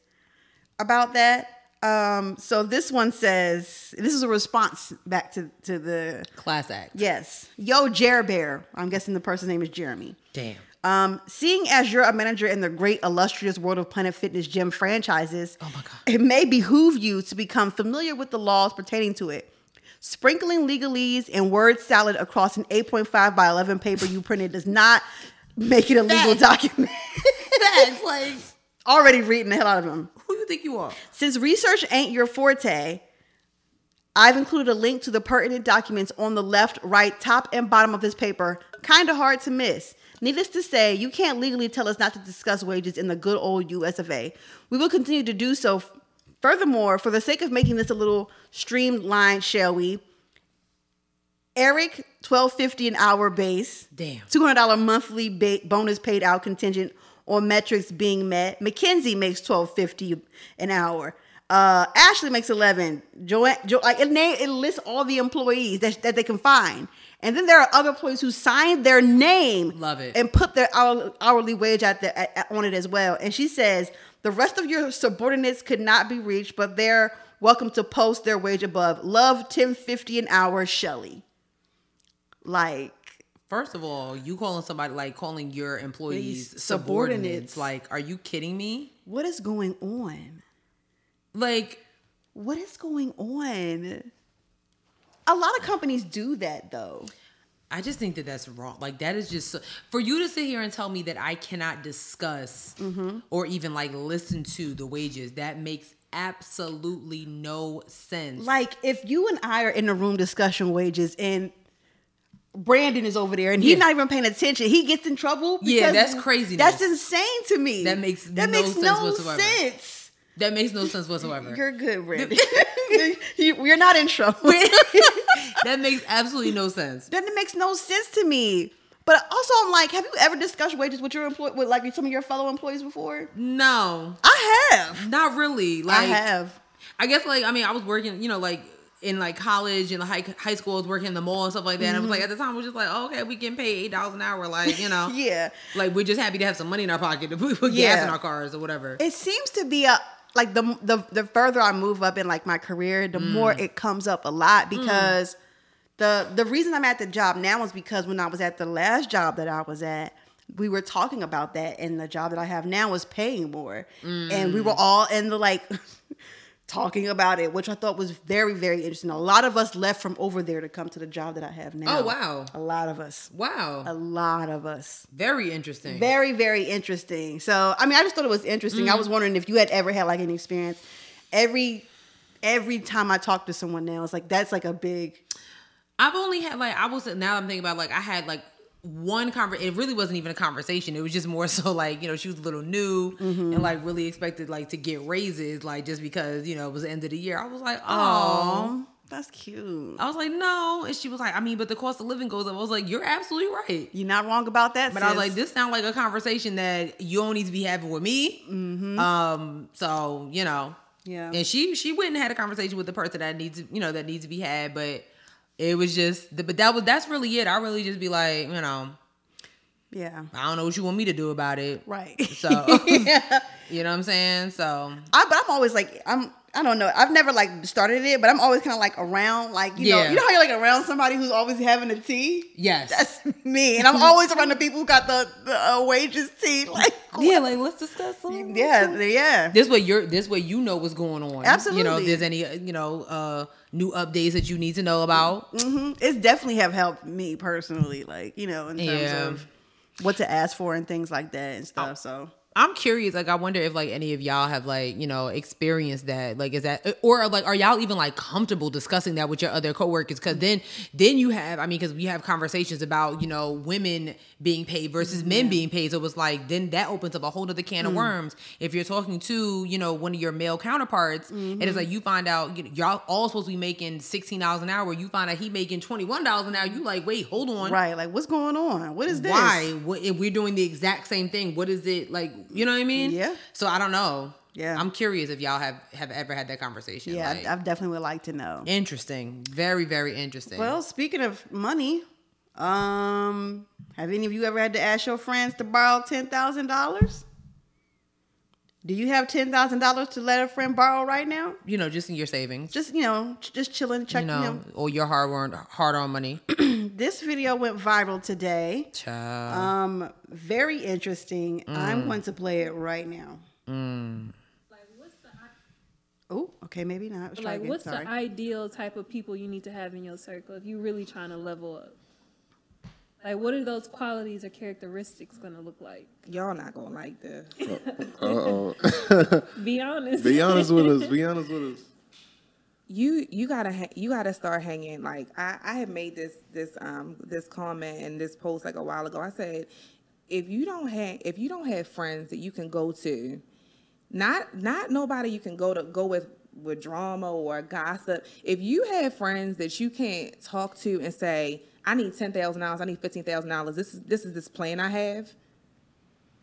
about that. Um, so this one says this is a response back to to the Class act. yes. Yo, Jer Bear. I'm guessing the person's name is Jeremy. Damn. Um, seeing as you're a manager in the great illustrious world of Planet Fitness gym franchises, Oh my God. it may behoove you to become familiar with the laws pertaining to it. Sprinkling legalese and word salad across an 8.5 by 11 paper you printed does not make it a legal document. That's like, Already reading the hell out of them. who you think you are? Since research ain't your forte, I've included a link to the pertinent documents on the left, right, top, and bottom of this paper. Kind of hard to miss. Needless to say, you can't legally tell us not to discuss wages in the good old US of A. We will continue to do so. Furthermore, for the sake of making this a little streamlined, shall we? Eric, twelve fifty an hour base. Damn. Two hundred dollar monthly ba- bonus paid out contingent on metrics being met. Mackenzie makes twelve fifty an hour. Uh, Ashley makes eleven. Joanne, jo- like it, name, it lists all the employees that, that they can find, and then there are other employees who signed their name, Love it. and put their hourly, hourly wage at the at, at- on it as well. And she says the rest of your subordinates could not be reached, but they're welcome to post their wage above. Love ten fifty an hour, Shelly. Like First of all, you calling somebody like calling your employees subordinates. subordinates. Like, are you kidding me? what is going on? Like, What is going on? A lot of companies do that though. I just think that that's wrong. Like that is just so, for you to sit here and tell me that I cannot discuss Mm-hmm. or even like listen to the wages. That makes absolutely no sense. Like if you and I are in a room discussing wages and Brandon is over there and he's Yeah. not even paying attention, he gets in trouble. Yeah, that's crazy. That's insane to me. That makes that no makes sense no whatsoever. sense. that makes no sense whatsoever. You're good, Brandon. you, we're not in trouble. that makes absolutely no sense. Then it makes no sense to me. But also, I'm like, have you ever discussed wages with your employee, with like some of your fellow employees before? No, I have. not really. Like I have. I guess like I mean I was working, you know, like in like college and high high school, I was working in the mall and stuff like that. And I was like at the time, I was just like, oh, okay, we getting paid eight dollars an hour, like you know, Yeah. like we're just happy to have some money in our pocket to put, Yeah. gas in our cars or whatever. It seems to be a like the the the further I move up in like my career, the Mm. more it comes up a lot because the the reason I'm at the job now is because when I was at the last job that I was at, we were talking about that, and the job that I have now is paying more, and we Mm. were all in the like. talking about it which i thought was very very interesting. A lot of us left from over there to come to the job that i have now. Oh, wow. a lot of us. Wow, a lot of us. Very interesting. very very interesting. So i mean i just thought it was interesting. Mm-hmm. i was wondering if you had ever had like an experience. Every every time i talk to someone now it's like that's like a big I've only had like I was now I'm thinking about like I had like one conversation. It really wasn't even a conversation. It was just more so like you know she was a little new Mm-hmm. and like really expected like to get raises like just because you know it was the end of the year. I was like, oh. that's cute I was like, no. And she was like, I mean, but the cost of living goes up. I was like, you're absolutely right. you're not wrong about that But I was like, this sounds like a conversation that you don't need to be having with me. Um, so you know, Yeah. And she she went and had a conversation with the person that needs to, you know, that needs to be had. But it was just, but that was that's really it. I really just be like, you know, yeah I don't know what you want me to do about it. right So yeah you know what I'm saying. So I, but i'm always like i'm I don't know. I've never like started it, but I'm always kind of like around, like you know, you know how you're like around somebody who's always having a tea. yes, That's me, and I'm always around the people who got the, the uh, wages tea. Like, yeah. Like let's discuss some. yeah, yeah. This way you're this way you know what's going on. Absolutely. You know, if there's any uh, you know uh new updates that you need to know about. hmm It's definitely have helped me personally, like you know, in terms Yeah. of what to ask for and things like that and stuff. So I'm curious, like I wonder if like any of y'all have like, you know, experienced that. Like is that or like are y'all even like comfortable discussing that with your other coworkers? Cause then then you have I mean, cause we have conversations about, you know, women being paid versus mm-hmm. men being paid. So it's like then that opens up a whole other can of mm. worms. If you're talking to, you know, one of your male counterparts, and it's mm-hmm. like you find out you know, y'all all supposed to be making sixteen dollars an hour, you find out he making twenty one dollars an hour, you like, wait, hold on. right, like what's going on? What is this? Why? What, if we're doing the exact same thing, what is it like? You know what I mean? Yeah. So I don't know. Yeah. I'm curious if y'all have have ever had that conversation. Yeah, Like, I, I definitely would like to know. interesting. Very very interesting. Well, speaking of money, um, have any of you ever had to ask your friends to borrow ten thousand dollars? Do you have ten thousand dollars to let a friend borrow right now? You know, just in your savings. Just you know, just chilling, check. you You know, know, or your hard earned hard earned money. this video went viral today. Child. Um, very interesting. Mm. I'm going to play it right now. Like what's the i- Oh, okay, maybe not. Let's like what's Sorry. the ideal type of people you need to have in your circle if you're really trying to level up? Like what are those qualities or characteristics gonna look like? Y'all not gonna like this. Uh oh. Be honest. Be honest with us. Be honest with us. You you gotta ha- you gotta start hanging. Like I I had made this this um this comment and this post like a while ago. I said if you don't have if you don't have friends that you can go to, not not nobody you can go to go with with drama or gossip. If you have friends that you can't talk to and say, I need ten thousand dollars, I need fifteen thousand dollars. This is this is this plan I have.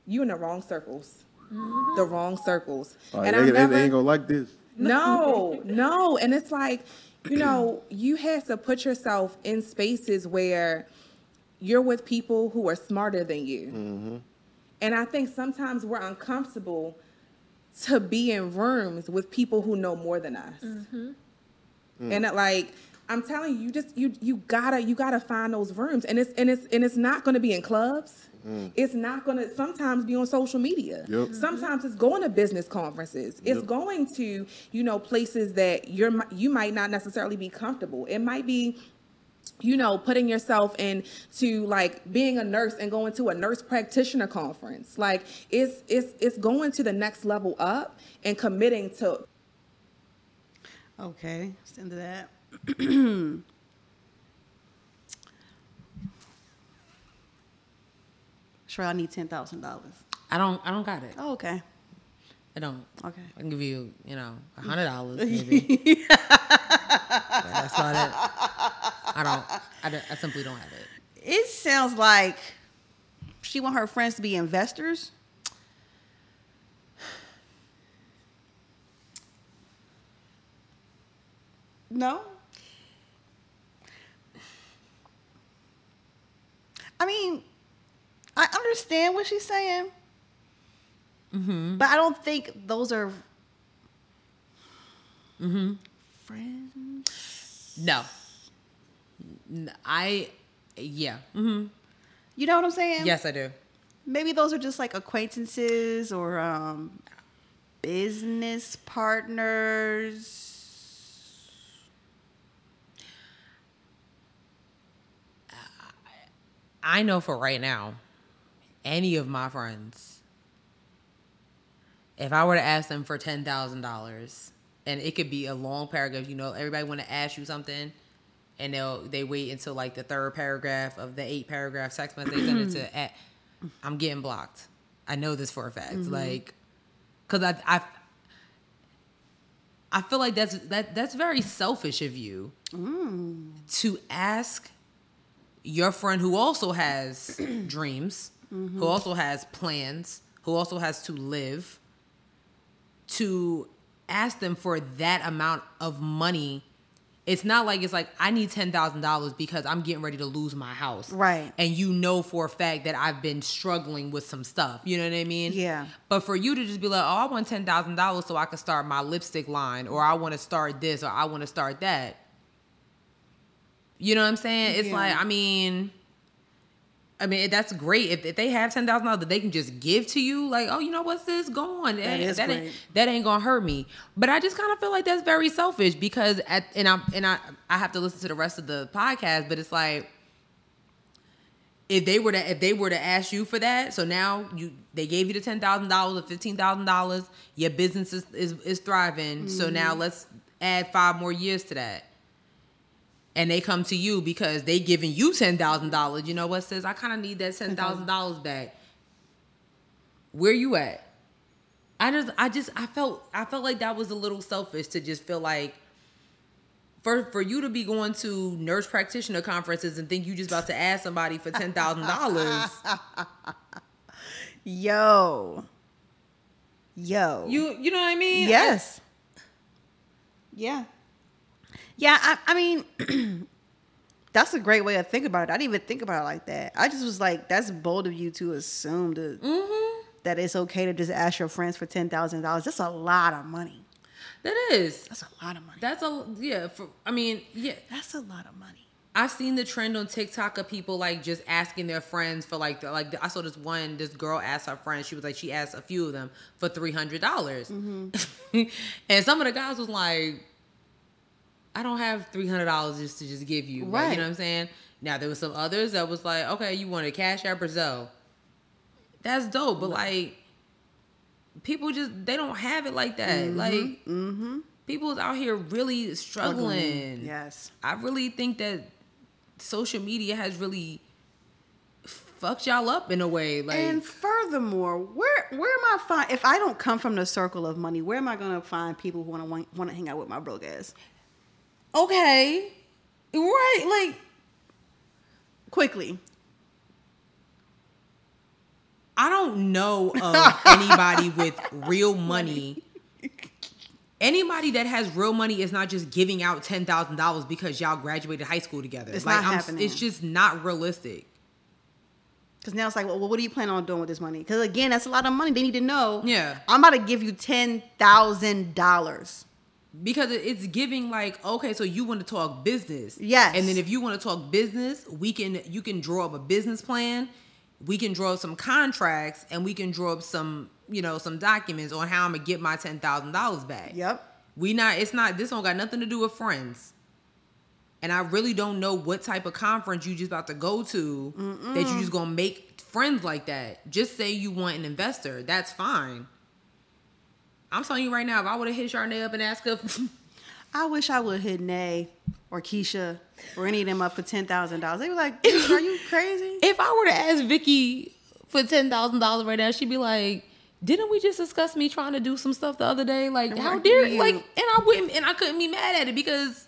You in the wrong circles. The wrong circles. Oh, and they, I they- never, they ain't gonna like this. no, no. And it's like, you know, you have to put yourself in spaces where you're with people who are smarter than you. Mm-hmm. And I think sometimes we're uncomfortable to be in rooms with people who know more than us. Mm-hmm. And it, like, I'm telling you, you just you you gotta you gotta find those rooms, and it's and it's and it's not gonna be in clubs. Mm-hmm. It's not gonna sometimes be on social media. Yep. Mm-hmm. Sometimes it's going to business conferences. It's Yep. going to you know places that you're you might not necessarily be comfortable. It might be you know, putting yourself into like being a nurse and going to a nurse practitioner conference. Like it's it's it's going to the next level up and committing to Okay, let's into that. Sure, I need ten thousand dollars. I don't. I don't got it. Oh, okay. I don't. Okay. I can give you, you know, a hundred dollars maybe. That's about it. I don't. I, don't- I simply don't have it. It sounds like she want her friends to be investors. No. I mean, I understand what she's saying, but I don't think those are friends. No. I Yeah. hmm You know what I'm saying? Yes, I do. Maybe those are just like acquaintances or um, business partners. I know for right now, any of my friends, if I were to ask them for ten thousand dollars, and it could be a long paragraph, you know, everybody want to ask you something, and they'll they wait until like the third paragraph of the eight paragraph text message they send it to. At, I'm getting blocked. I know this for a fact, mm-hmm. like, cause I I I feel like that's that that's very selfish of you mm. to ask your friend who also has dreams, who mm-hmm. also has plans, who also has to live, to ask them for that amount of money. It's not like it's like I need ten thousand dollars because I'm getting ready to lose my house, Right. And you know for a fact that I've been struggling with some stuff. You know what I mean? Yeah. But for you to just be like, oh, I want ten thousand dollars so I can start my lipstick line, or I want to start this, or I want to start that. You know what I'm saying? It's Yeah. like, I mean, I mean that's great if, if they have ten thousand dollars that they can just give to you. Like, oh, you know what's this? Go on. That, is that great. ain't that ain't gonna hurt me. But I just kind of feel like that's very selfish because at and I and I I have to listen to the rest of the podcast, but it's like if they were to if they were to ask you for that, so now you they gave you the ten thousand dollars or fifteen thousand dollars, your business is, is is thriving. So now mm-hmm. let's add five more years to that. And they come to you because they giving you ten thousand dollars. You know what says I kind of need that ten thousand dollars back. Where you at? I just I just I felt I felt like that was a little selfish to just feel like for for you to be going to nurse practitioner conferences and think you just about to ask somebody for ten thousand dollars. Yo. Yo. You you know what I mean? Yes. Yeah. Yeah, I, I mean, that's a great way to think about it. I didn't even think about it like that. I just was like, that's bold of you to assume to, Mm-hmm. that it's okay to just ask your friends for ten thousand dollars. That's a lot of money. That is. That's a lot of money. That's a yeah. For I mean, yeah. That's a lot of money. I've seen the trend on TikTok of people like just asking their friends for like the, like the, I saw this one this girl asked her friends she was like she asked a few of them for three hundred dollars, Mm-hmm. and some of the guys was like, I don't have three hundred dollars just to just give you, Like, Right. you know what I'm saying? Now there was some others that was like, okay, you want to cash out Brazil. That's dope, but like people just they don't have it like that. Like Mm-hmm. people's out here really struggling. Yes. I really think that social media has really fucked y'all up in a way. Like, and furthermore, where where am I find if I don't come from the circle of money? Where am I gonna find people who wanna want to hang out with my broke ass? Okay, right? Like, Quickly, I don't know of anybody with real money. Anybody that has real money is not just giving out ten thousand dollars because y'all graduated high school together. It's like, not I'm, happening. It's just not realistic. because now it's like, well, what are you planning on doing with this money? Because again, that's a lot of money. They need to know. Yeah. I'm about to give you ten thousand dollars. Because it's giving like okay so you want to talk business. Yes. and then if you want to talk business we can you can draw up a business plan. We can draw up some contracts and we can draw up some you know some documents on how i'm gonna get my $10000 back. Yep. we not it's not this don't got nothing to do with friends. And i really don't know what type of conference you just about to go to that you just gonna make friends like that. Just say you want an investor that's fine i'm telling you right now if i would have hit Charnay up and asked her I wish I would hit Nay or Keisha or any of them up for ten thousand dollars. They were like, "Are you crazy?" if I were to ask Vicky for ten thousand dollars right now, she'd be like, "Didn't we just discuss me trying to do some stuff the other day? Like, how dare You- like?" And I wouldn't, and I couldn't be mad at it because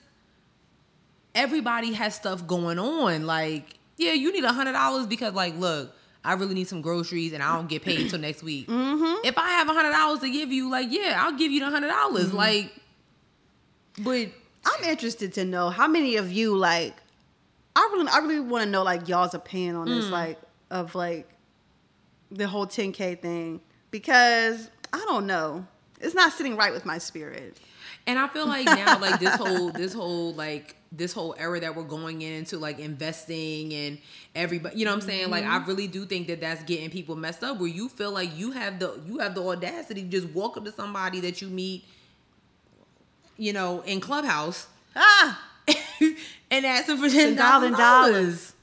everybody has stuff going on. Like, yeah, you need a hundred dollars because, like, look. I really need some groceries and I don't get paid until next week. Mm-hmm. If I have a hundred dollars to give you, like, yeah, I'll give you the hundred dollars. Mm-hmm. Like, but I'm interested to know how many of you like. I really, I really want to know like y'all's opinion on this, like of like the whole 10k thing because I don't know. It's not sitting right with my spirit. And I feel like now, like this whole, this whole, like this whole era that we're going into, like investing and everybody, you know what I'm saying? Like, I really do think that that's getting people messed up. Where you feel like you have the, you have the audacity to just walk up to somebody that you meet, you know, in Clubhouse, Ah, and ask them for ten thousand $10,000. dollars.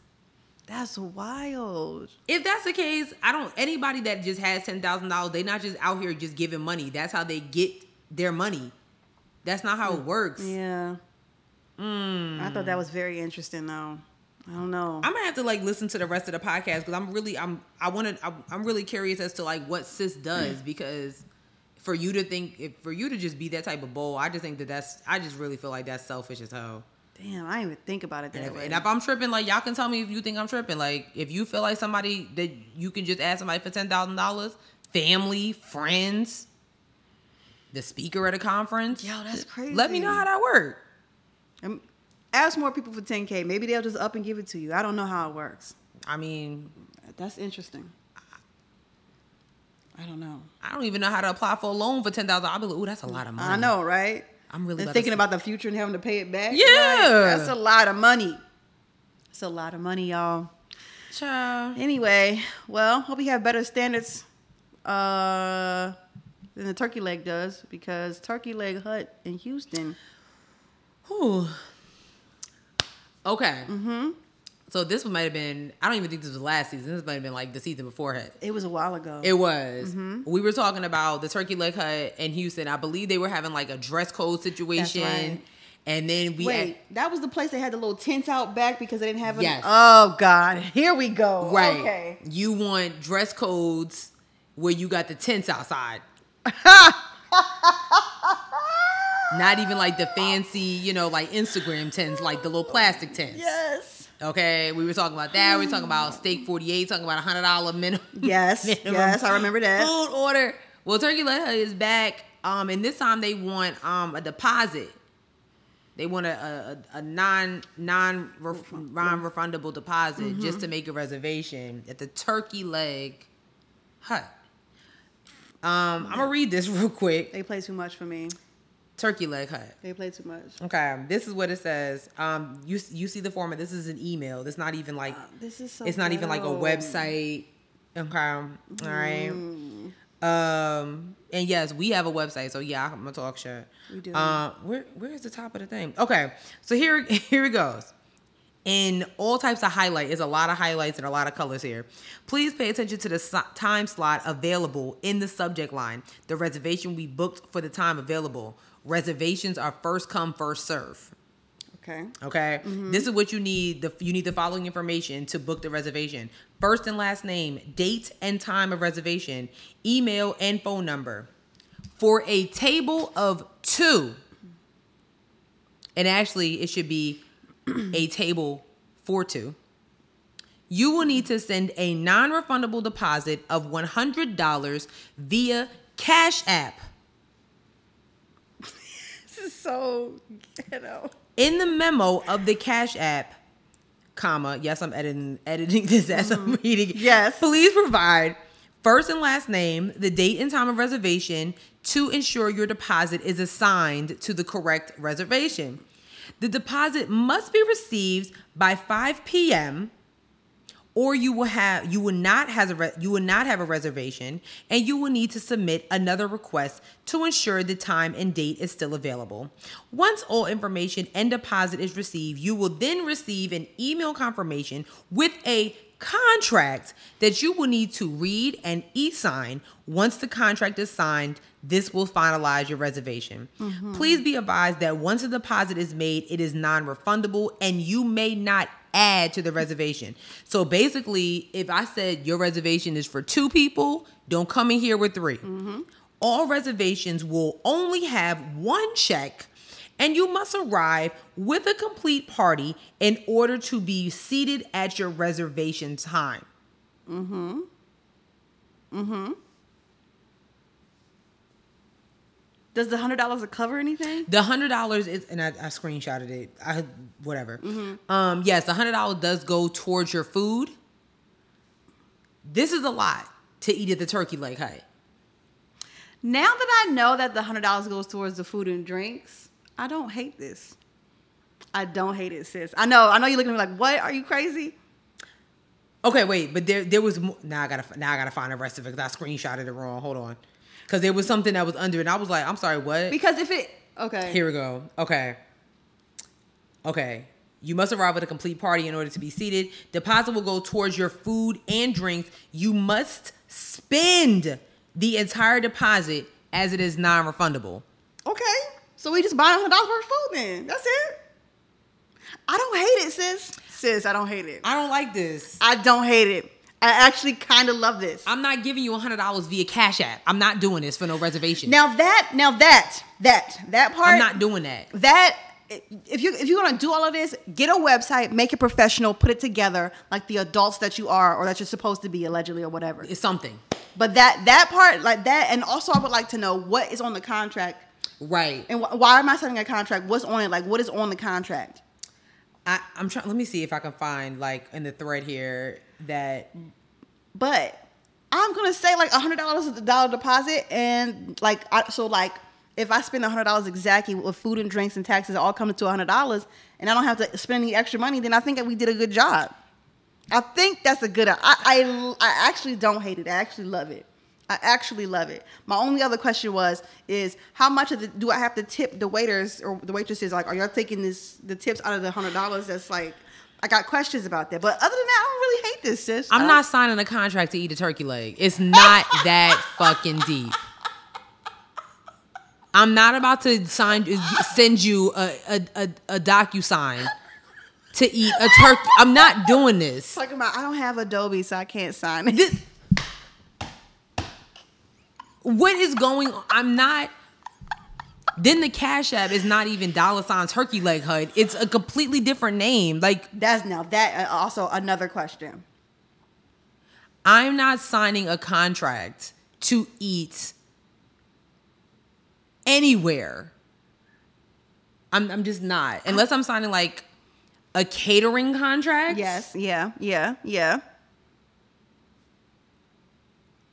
that's wild. If that's the case, I don't. Anybody that just has ten thousand dollars, they not just out here just giving money. That's how they get their money. That's not how it works. Yeah. Mm. I thought that was very interesting though. I don't know. I'm gonna have to like listen to the rest of the podcast because I'm really I'm I want to I'm, I'm really curious as to like what sis does because for you to think if for you to just be that type of bull, I just think that that's I just really feel like that's selfish as hell. Damn, I didn't even think about it that And if, way. and if I'm tripping, like y'all can tell me if you think I'm tripping. Like if you feel like somebody that you can just ask somebody for ten thousand dollars, family, friends, the speaker at a conference. Yo, that's crazy. Let me know how that work. Um, ask more people for 10k. Maybe they'll just up and give it to you. I don't know how it works. I mean, That's interesting. I don't know. I don't even know how to apply for a loan for ten thousand. I'll be like, ooh, that's a lot of money. I know, right? I'm really about thinking about the future and having to pay it back. Yeah. Like, that's a lot of money. It's a lot of money, y'all. Child. Anyway, well, hope you have better standards uh, than the Turkey Leg does because Turkey Leg Hut in Houston. Whew. Okay. Mm-hmm. So this one might have been. I don't even think this was last season. This might have been like the season before it. It was a while ago. It was. Mm-hmm. We were talking about the Turkey Leg Hut in Houston. I believe they were having like a dress code situation. right. And then we Wait, that was the place they had the little tents out back because they didn't have any. Yes. Oh God, here we go. right. Okay. You want dress codes where you got the tents outside. Not even like the fancy, you know, like Instagram tents, like the little plastic tents. Yes. Okay, we were talking about that. We were talking about steak forty eight. Talking about a hundred dollar minimum. Yes. minimum yes, I remember that. Food order. Well, Turkey Leg Hut is back. Um, and this time they want um a deposit. They want a a, a non non non refundable deposit Mm-hmm. just to make a reservation at the Turkey Leg Hut. Um, I'm gonna read this real quick. They play too much for me. Turkey leg hut. They play too much. Okay, this is what it says. Um, you you see the format. This is an email. This not even like This is so. it's not even like a website. Okay, all right. Mm. Um, and yes, we have a website. So yeah, I'm gonna talk shit. We do. Uh, where where's the top of the thing? Okay, so here here it goes. In all types of highlight, is a lot of highlights and a lot of colors here. Please pay attention to the time slot available in the subject line. The reservation we booked for the time available. Reservations are first come, first serve. Okay. Okay, Mm-hmm. this is what you need. The you need the following information to book the reservation: first and last name, date and time of reservation, email and phone number. For a table of two, and actually it should be a table for two. You will need to send a non-refundable deposit of one hundred dollars via Cash App. Is so ghetto. in the memo of the Cash App, comma, yes, I'm editing editing this as I'm mm-hmm. reading. it. Yes. Please provide first and last name, the date and time of reservation to ensure your deposit is assigned to the correct reservation. The deposit must be received by 5 p.m. or you will have you will not has a re- you will not have a reservation and you will need to submit another request to ensure the time and date is still available. Once all information and deposit is received, you will then receive an email confirmation with a contract that you will need to read and e-sign. Once the contract is signed, this will finalize your reservation. Mm-hmm. Please be advised that once a deposit is made, it is non-refundable and you may not add to the reservation. So basically, if I said your reservation is for two people, don't come in here with 3 mm-hmm. All reservations will only have one check, and you must arrive with a complete party in order to be seated at your reservation time. Mhm. Mhm. Does the hundred dollars cover anything? The hundred dollars is, and I, I screenshotted it. I whatever. Um, yes, the hundred dollars does go towards your food. This is a lot to eat at the Turkey Leg Hut. Now that I know that the hundred dollars goes towards the food and drinks, I don't hate this. I don't hate it, sis. I know. I know you're looking at me like, "What? Are you crazy?" Okay, wait, but there there was mo- now I gotta now I gotta find the rest of it because I screenshotted it wrong. Hold on, because there was something that was under it. and I was like, I'm sorry, what? Because if it okay, Here we go. Okay. Okay. You must arrive at a complete party in order to be seated. Deposit will go towards your food and drinks. You must spend the entire deposit as it is non-refundable. okay, so we just buy hundred dollars worth of food. Then that's it. I don't hate it, sis. Sis, I don't hate it. I don't like this. I don't hate it. I actually kind of love this. I'm not giving you $100 via Cash App. I'm not doing this for no reservation. Now that, now that, that, that part. I'm not doing that. that if you if you're gonna do all of this, get a website, make it professional, put it together like the adults that you are or that you're supposed to be allegedly or whatever. It's something. But that that part like that, and also I would like to know what is on the contract Right. and wh- why am I signing a contract? What's on it? Like what is on the contract? I, I'm trying. Let me see if I can find like in the thread here that But I'm gonna say like a hundred dollars is a dollar deposit, and like I, so like if I spend a hundred dollars exactly with food and drinks and taxes, all coming to a hundred dollars, and I don't have to spend any extra money, then I think that we did a good job. I think that's a good. I I, I actually don't hate it. I actually love it. I actually love it. My only other question was is how much of the do I have to tip the waiters or the waitresses? Like, are y'all taking this the tips out of the hundred dollars? That's like, I got questions about that. But other than that, I don't really hate this, sis. I'm not signing a contract to eat a turkey leg. It's not that fucking deep. I'm not about to sign send you a a, a, a DocuSign to eat a turkey. I'm not doing this. talking about I don't have Adobe, so I can't sign it. What is going on? I'm not. Then the Cash App is not even dollar sign turkey leg hut. It's a completely different name. Like That's now that uh, also another question. I'm not signing a contract to eat anywhere. I'm I'm just not. Unless I'm signing like a catering contract. Yes, yeah, yeah, yeah.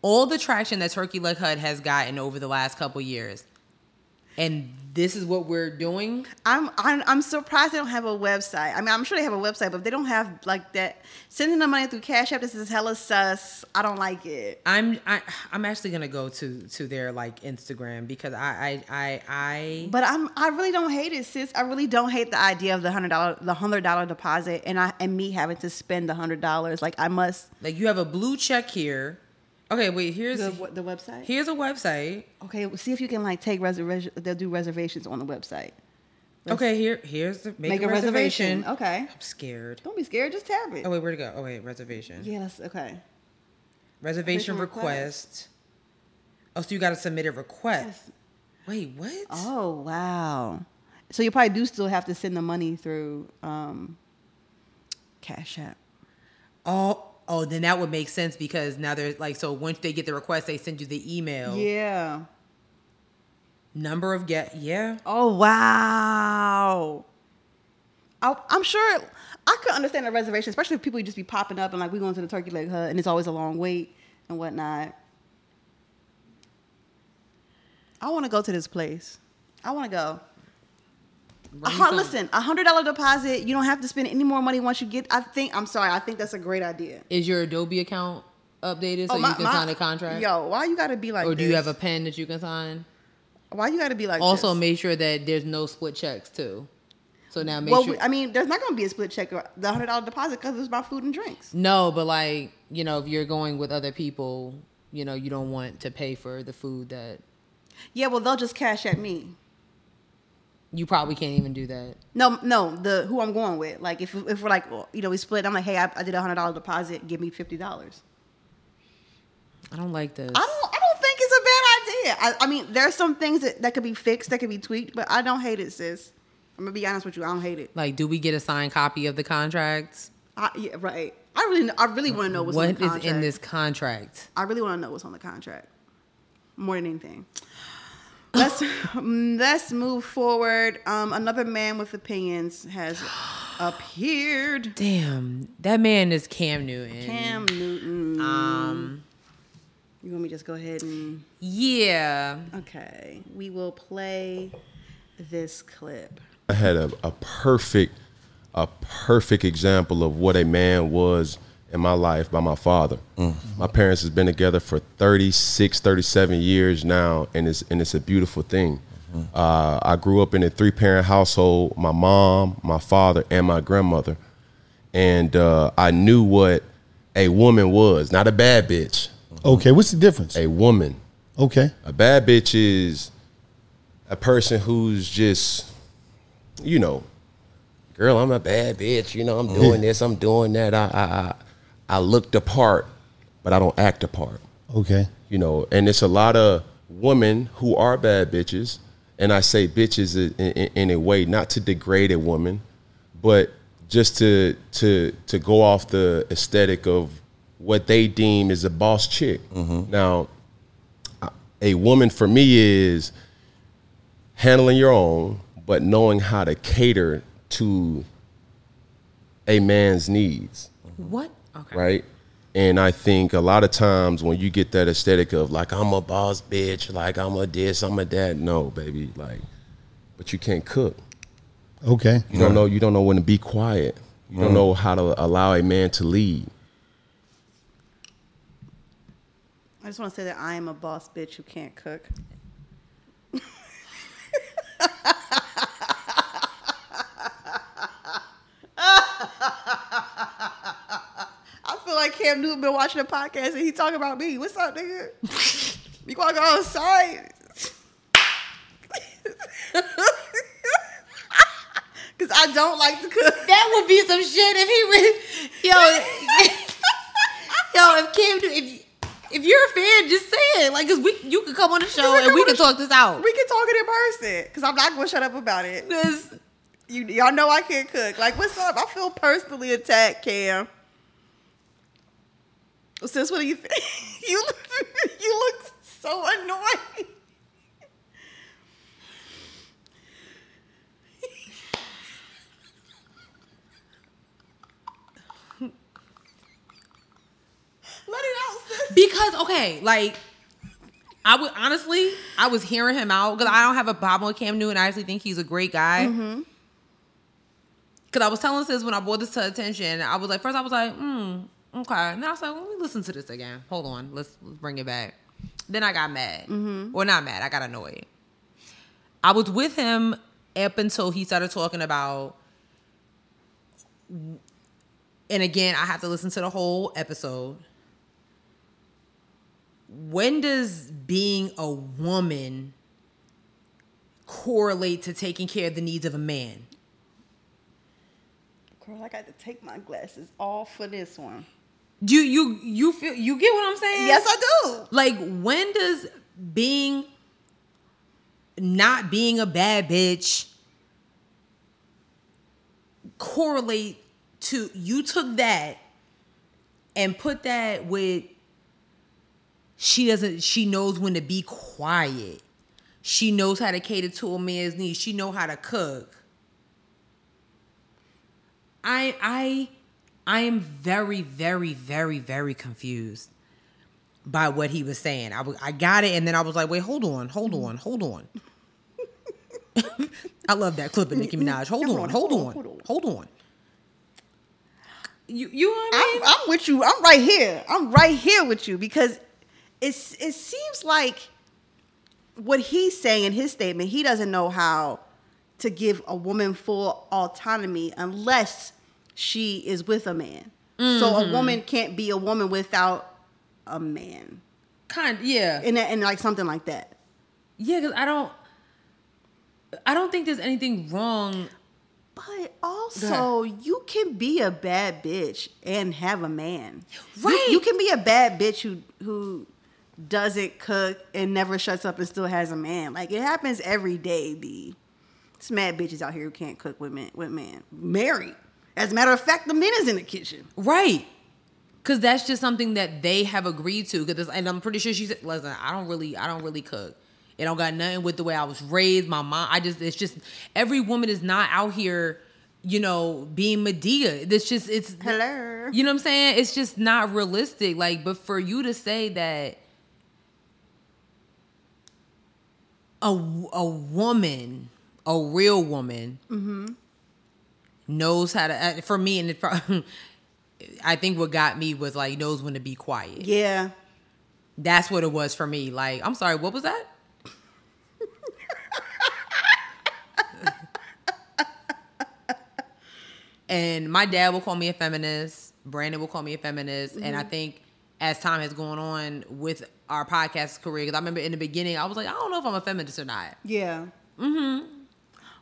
All the traction that Turkey Leg Hut has gotten over the last couple years, and this is what we're doing. I'm, I'm I'm surprised they don't have a website. I mean, I'm sure they have a website, but they don't have like that. Sending the money through Cash App. This is hella sus. I don't like it. I'm I, I'm actually gonna go to to their like Instagram because I I I, I But I'm I really don't hate it, sis. I really don't hate the idea of the hundred dollar the hundred dollar deposit and I and me having to spend the hundred dollars. Like I must. like you have a blue check here. Okay, wait. Here's The, the website. here's a website. Okay, see if you can like take reservation. They'll do reservations on the website. Okay, here here's the make, Make a, a reservation. reservation. Okay. I'm scared. Don't be scared. Just tap it. Oh wait, where'd it go? Oh wait, reservation. Yeah, that's okay. Reservation Reservation request. Oh, so you got to submit a request. Yes. Wait, what? Oh wow. So you probably do still have to send the money through um, Cash App. Oh, oh, then that would make sense because now they're like, so once they get the request, they send you the email. Yeah. Number of get, yeah. Oh wow. I, I'm sure I could understand the reservation, especially if people just be popping up and like we going to the turkey leg hut and it's always a long wait and whatnot. I want to go to this place. I want to go. A Run hun- some- listen, a hundred dollar deposit. You don't have to spend any more money once you get. I think. I'm sorry. I think that's a great idea. Is your Adobe account updated so Oh, my- you can my- sign a contract? Yo, why you got to be like? or do you have a pen that you can sign? Why you got to be like? also, this? make sure that there's no split checks too. So now make well, sure. I mean, there's not going to be a split check. The hundred dollar deposit because it's about food and drinks. no, but like you know, if you're going with other people, you know, you don't want to pay for the food that Yeah, well, they'll just cash at me. You probably can't even do that. No, no, the who I'm going with. Like if if we're like, well, you know, we split. I'm like, hey, I, I did a hundred dollar deposit. Give me fifty dollars. I don't like this. I don't. I don't think it's a bad idea. I, I mean, there's some things that, that could be fixed, that could be tweaked, but I don't hate it, sis. I'm gonna be honest with you. I don't hate it. Like, do we get a signed copy of the contract? I, yeah, right. I really, I really want to know what's on What the is in this contract? I really want to know what's on the contract more than anything. Let's let's move forward. Um, another man with opinions has appeared. Damn, that man is Cam Newton. Cam Newton. Um, You want me to just go ahead and yeah. okay? We will play this clip. I had a, a perfect, a perfect example of what a man was in my life by my father. My parents has been together for 36, 37 years now, and it's and it's a beautiful thing. Uh, I grew up in a three parent household. My mom, my father, and my grandmother, and uh, I knew what a woman was. Not a bad bitch, Okay, what's the difference? a woman. Okay. A bad bitch is a person who's just, you know, girl, I'm a bad bitch. You know, I'm doing this, I'm doing that. I, I, I, I look the part, but I don't act the part. Okay. You know, and it's a lot of women who are bad bitches, and I say bitches in, in, in a way not to degrade a woman, but just to to to go off the aesthetic of what they deem is a boss chick. Mm-hmm. Now, a woman for me is handling your own, but knowing how to cater to a man's needs, What? Okay. right? And I think a lot of times when you get that aesthetic of like I'm a boss bitch, like I'm a this, I'm a that, no, baby, like, but you can't cook. Okay. You don't know. You don't know when to be quiet. You don't know how to allow a man to lead. I just want to say that I am a boss bitch who can't cook. Feel like Cam Newton been watching the podcast and he talking about me. What's up, nigga? you gonna go outside? Cause I don't like to cook. That would be some shit if he really, yo, yo, if Cam, Newton- if if you're a fan, just say it. Like, cause we, you could come on the show and we can talk this out. We can talk it in person. Cause I'm not gonna shut up about it. 'Cause You y'all know I can't cook. Like, what's up? I feel personally attacked, Cam. Sis, what do you think? you you look so annoying. Let it out, sis. because okay. Like, I would honestly, I was hearing him out because I don't have a problem with Cam Newton. I actually think he's a great guy. Mm-hmm. Because I was telling sis when I brought this to attention, I was like, first I was like, hmm, okay. Now I was like, let me listen to this again. Hold on, let's let's bring it back. Then I got mad, Mm-hmm. or not mad. I got annoyed. I was with him up until he started talking about and again, I have to listen to the whole episode. When does being a woman correlate to taking care of the needs of a man? Girl, I got to take my glasses off for this one. Do you you feel you get what I'm saying? Yes, I do. Like when does being not being a bad bitch correlate to you took that and put that with she doesn't she knows when to be quiet. She knows how to cater to a man's needs. She know how to cook. I I I am very very very very confused by what he was saying. I I got it and then I was like, "Wait, hold on. Hold on. Hold on." I love that clip of Nicki Minaj. Hold on. Hold on. Hold on. You you know what I mean? I'm, I'm with you. I'm right here. I'm right here with you because it's it seems like what he's saying in his statement, he doesn't know how to give a woman full autonomy unless she is with a man. So Mm-hmm. a woman can't be a woman without a man, kind yeah. and and like something like that. Yeah, cuz I don't I don't think there's anything wrong. But also, you can be a bad bitch and have a man. You- Right. You, can be a bad bitch who who doesn't cook and never shuts up and still has a man. Like it happens every day. B. It's mad bitches out here who can't cook with men. With man married. As a matter of fact, the men is in the kitchen. Right. Cause that's just something that they have agreed to. Cause and I'm pretty sure she said, "Listen, I don't really, I don't really cook. It don't got nothing with the way I was raised. My mom, I just, it's just every woman is not out here, you know, being Madea. It's just, it's Hello. You know what I'm saying? It's just not realistic. Like, but for you to say that a a woman, a real woman, mm-hmm. Knows how to. For me, and it, I think what got me was like knows when to be quiet. Yeah. That's what it was for me. Like, I'm sorry, what was that? and my dad will call me a feminist. Brandon will call me a feminist. And I think as time has gone on with our podcast career, because I remember in the beginning, I was like, I don't know if I'm a feminist or not. Yeah. Mm-hmm.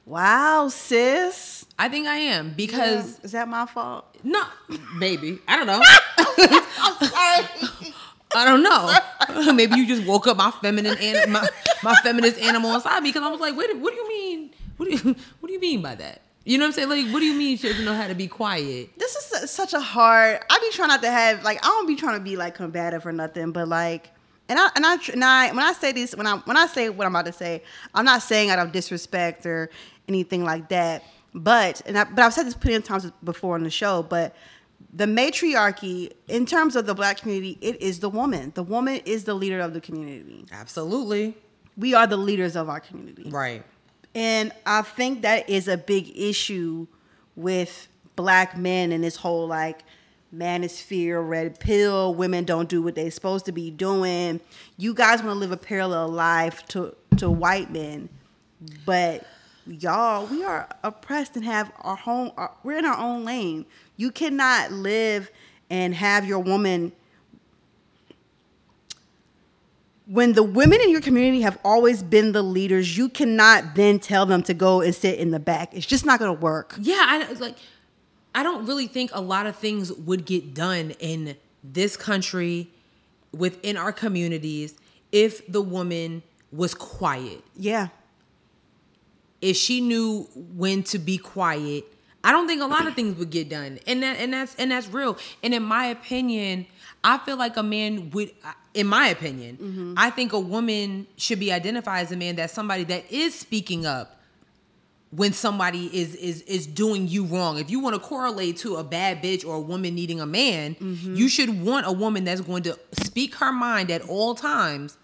Wow, sis. I think I am because is that my fault? no, maybe I don't know. I'm sorry. I don't know. Maybe you just woke up my feminine an- my, my feminist animal inside me because I was like, wait, what do you mean? What do you what do you mean by that? You know what I'm saying? Like, what do you mean she doesn't know how to be quiet? this is such a hard. I be trying not to have like I don't be trying to be like combative or nothing, but like, and I and I and I when I say this when I when I say what I'm about to say, I'm not saying out of disrespect or anything like that. But and I, but I've said this plenty of times before on the show, but the matriarchy in terms of the black community, it is the woman. The woman is the leader of the community. Absolutely. We are the leaders of our community. Right. And I think that is a big issue with black men and this whole like manosphere, red pill, women don't do what they're supposed to be doing. You guys want to live a parallel life to to white men, but y'all, we are oppressed and have our home. Our, we're in our own lane. You cannot live and have your woman when the women in your community have always been the leaders, you cannot then tell them to go and sit in the back. It's just not going to work. Yeah, I like I don't really think a lot of things would get done in this country within our communities if the woman was quiet. Yeah. If she knew when to be quiet, I don't think a lot of things would get done. And that and that's and that's real. And in my opinion, I feel like a man would uh, in my opinion, mm-hmm. I think a woman should be identified as a man that's somebody that is speaking up when somebody is is is doing you wrong. If you want to correlate to a bad bitch or a woman needing a man, mm-hmm. you should want a woman that's going to speak her mind at all times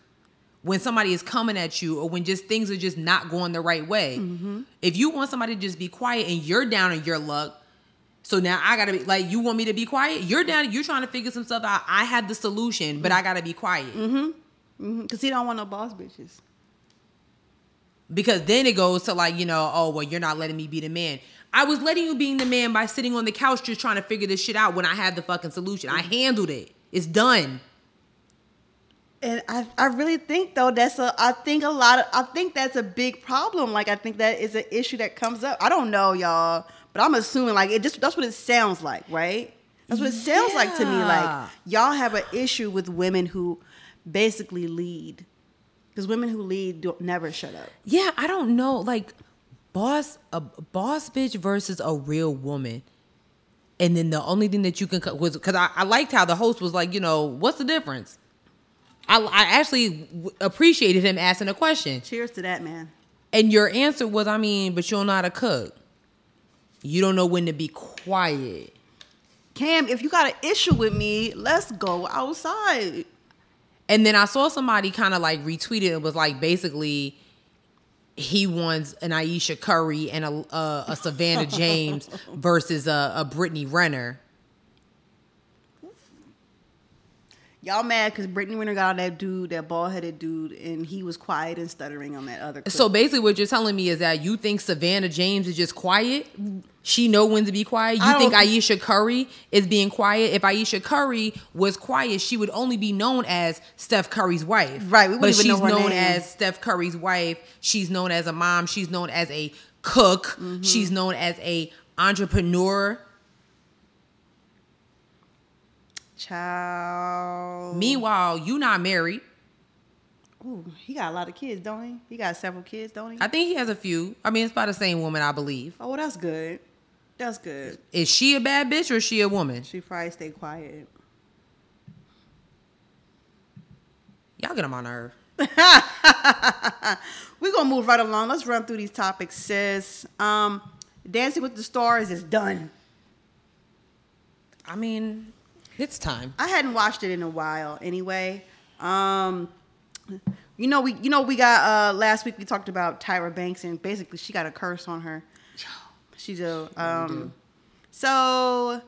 when somebody is coming at you or when just things are just not going the right way. Mm-hmm. If you want somebody to just be quiet and you're down in your luck, so now I gotta be like, you want me to be quiet? You're down, you're trying to figure some stuff out. I have the solution, but I gotta be quiet. Mm-hmm. mm-hmm. Because he don't want no boss bitches. Because then it goes to like, you know, oh, well, you're not letting me be the man. I was letting you being the man by sitting on the couch just trying to figure this shit out when I had the fucking solution. I mm-hmm. handled it. It's done. And I, I really think though that's a I think a lot of I think that's a big problem. Like I think that is an issue that comes up. I don't know, y'all, but I'm assuming like it just that's what it sounds like, right? That's what it sounds like to me. Like y'all have an issue with women who basically lead. Because women who lead don't never shut up. Yeah, I don't know. Like, boss, a boss bitch versus a real woman. And then the only thing that you can, was because I, I liked how the host was like, you know, what's the difference? I, I actually w- appreciated him asking a question. Cheers to that, man. And your answer was, I mean, but you don't know how to cook. You don't know when to be quiet. Cam, if you got an issue with me, let's go outside. And then I saw somebody kind of like retweeted it was like basically he wants an Ayesha Curry and a a, a Savannah James versus a, a Brittany Renner. Y'all mad because Brittany Renner got on that dude, that bald headed dude, and he was quiet and stuttering on that other. Clip. So basically, what you're telling me is that you think Savannah James is just quiet. She know when to be quiet. You think Ayesha Curry is being quiet. If Ayesha Curry was quiet, she would only be known as Steph Curry's wife. Right, we but she's know known name. as Steph Curry's wife. She's known as a mom. She's known as a cook. Mm-hmm. She's known as a entrepreneur. Child. Meanwhile, you not married. Ooh, he got a lot of kids, don't he? He got several kids, don't he? I think he has a few. I mean, it's by the same woman, I believe. oh, well, that's good. That's good. Is she a bad bitch or is she a woman? She probably stay quiet. Y'all get him on my nerve. We're gonna move right along. Let's run through these topics, sis. Um, Dancing with the Stars is done. I mean, it's time. I hadn't watched it in a while anyway. Um you know we you know we got uh last week we talked about Tyra Banks and basically she got a curse on her. She do. Um so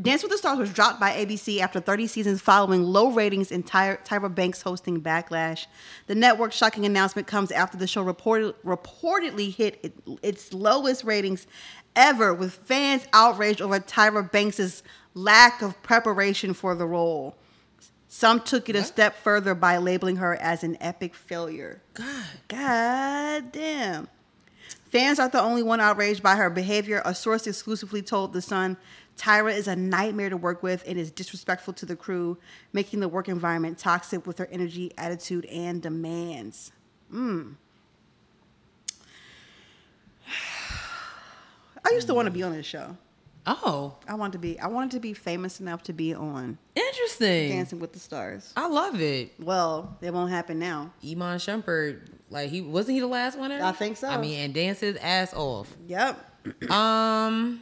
Dance with the Stars was dropped by ABC after 30 seasons following low ratings and Tyra, Tyra Banks hosting Backlash. The network's shocking announcement comes after the show reported, reportedly hit it, its lowest ratings ever, with fans outraged over Tyra Banks' lack of preparation for the role. Some took it a step further by labeling her as an epic failure. God. God damn. Fans aren't the only one outraged by her behavior. A source exclusively told The Sun Tyra is a nightmare to work with and is disrespectful to the crew, making the work environment toxic with her energy, attitude, and demands. Mm. I used to want to be on this show. Oh, I want to be. I wanted to be famous enough to be on interesting. Dancing with the Stars. I love it. Well, it won't happen now. Iman Shumpert, like he wasn't he the last winner? I think so. I mean, and dance his ass off. Yep. Um,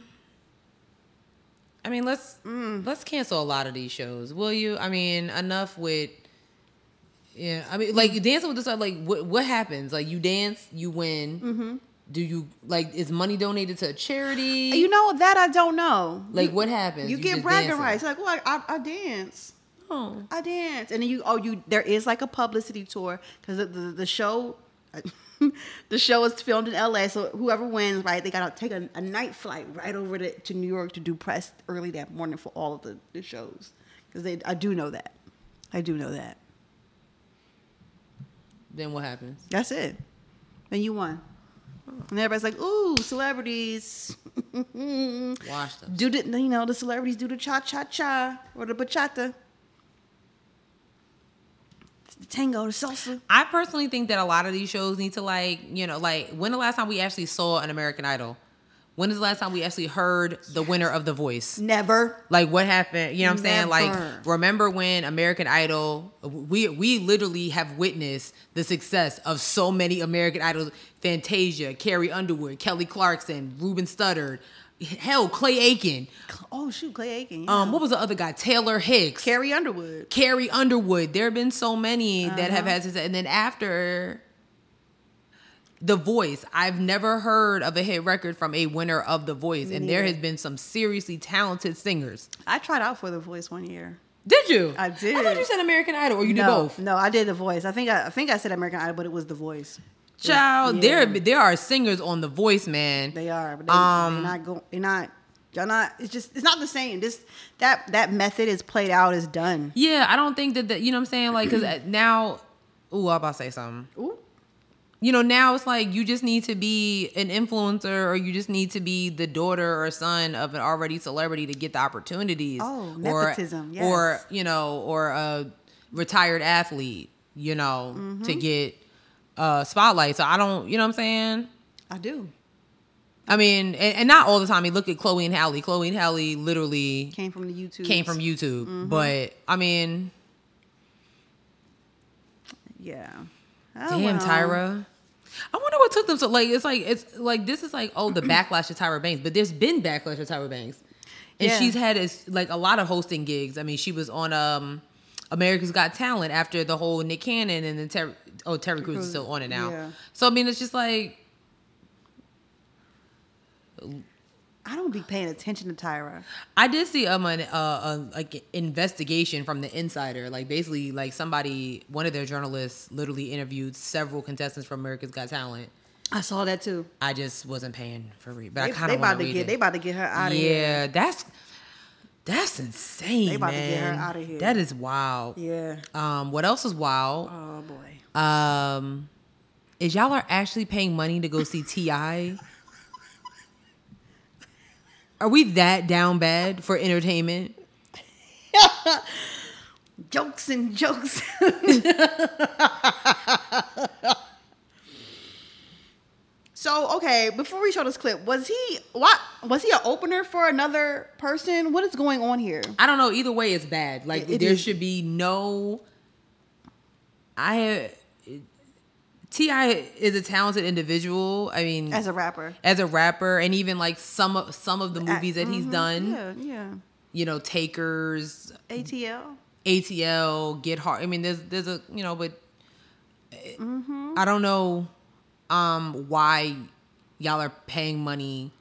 I mean, let's Mm. let's cancel a lot of these shows, will you? I mean, enough with. Yeah, I mean, like dancing with the stars. Like, what what happens? Like, you dance, you win. Mm-hmm. Do you like? Is money donated to a charity? You know that I don't know. like, You- what happens? You, get just bragging rights. Like, well, I, I dance. Oh. I dance, and then you oh you there is like a publicity tour because the, the the show. the show is filmed in LA, so whoever wins, right, they gotta take a, a night flight right over to, to New York to do press early that morning for all of the, the shows. Because they, I do know that, I do know that. Then what happens? That's it. Then you won. And everybody's like, "Ooh, celebrities." Wash them. do the you know the celebrities do the cha cha cha or the bachata, the tango, the salsa. I personally think that a lot of these shows need to like, you know, like when the last time we actually saw an American Idol? When is the last time we actually heard the winner of The Voice? Never. Like what happened? You know what I'm saying? Like remember when American Idol? We we literally have witnessed the success of so many American Idols: Fantasia, Carrie Underwood, Kelly Clarkson, Ruben Studdard, hell, Clay Aiken. Oh shoot, Clay Aiken. Yeah. Um, what was the other guy? Taylor Hicks. Carrie Underwood. Carrie Underwood. There have been so many that Uh-huh. have had success. And then after The Voice, I've never heard of a hit record from a winner of The Voice. And there has been some seriously talented singers. I tried out for the voice one year. Did you? I did I thought you said American Idol, or you did both. No, I did the voice. I think I, I think I said American Idol, but it was the voice. Child, Yeah. there there are singers on The Voice, man. They are, but they, Um, they're not going. They're not. Y'all not. It's just. It's not the same. This that that method is played out. Is done. yeah, I don't think that, that you know what I'm saying. Like, because now, ooh, I'm about to say something. Ooh. You know now it's like you just need to be an influencer or you just need to be the daughter or son of an already celebrity to get the opportunities Oh, or nepotism, yes. or you know or a retired athlete you know Mm-hmm. to get uh spotlight so i don't you know what i'm saying I do. i mean and, and not all the time I mean, look at chloe and Halle. chloe and Halle literally Came from the YouTube. came from youtube Mm-hmm. but i mean Yeah. Oh, Damn, well. Tyra. I wonder what took them so like it's like it's like this is like oh the backlash to Tyra Banks, but there's been backlash to Tyra Banks. And Yeah. she's had like a lot of hosting gigs. I mean, she was on um America's Got Talent after the whole Nick Cannon and then Ter- oh Terry Crews is still on it now. Yeah. So I mean it's just like I don't be paying attention to Tyra. I did see um an uh, uh like investigation from the Insider. Like basically like somebody one of their journalists literally interviewed several contestants from America's Got Talent. I saw that too. I just wasn't paying for read, but They, I kind they of about to get. it. They about to get her out of yeah, here. Yeah, that's that's insane. They about to get her outta here. That is wild. Yeah. Um, what else is wild? Oh boy. Um, is y'all are actually paying money to go see T.I.? Are we that down bad for entertainment? Jokes and jokes. so okay, before we show this clip, was he what? Was he an opener for another person? What is going on here? I don't know. Either way, it's bad. Like It- it there is. should be no. I T.I. is a talented individual. I mean, As a rapper, as a rapper, and even like some of some of the movies that he's Mhm, done. Yeah, yeah. You know, Takers, ATL. ATL, Get Hard. I mean, there's there's a you know, but Mm-hmm. I don't know um why y'all are paying money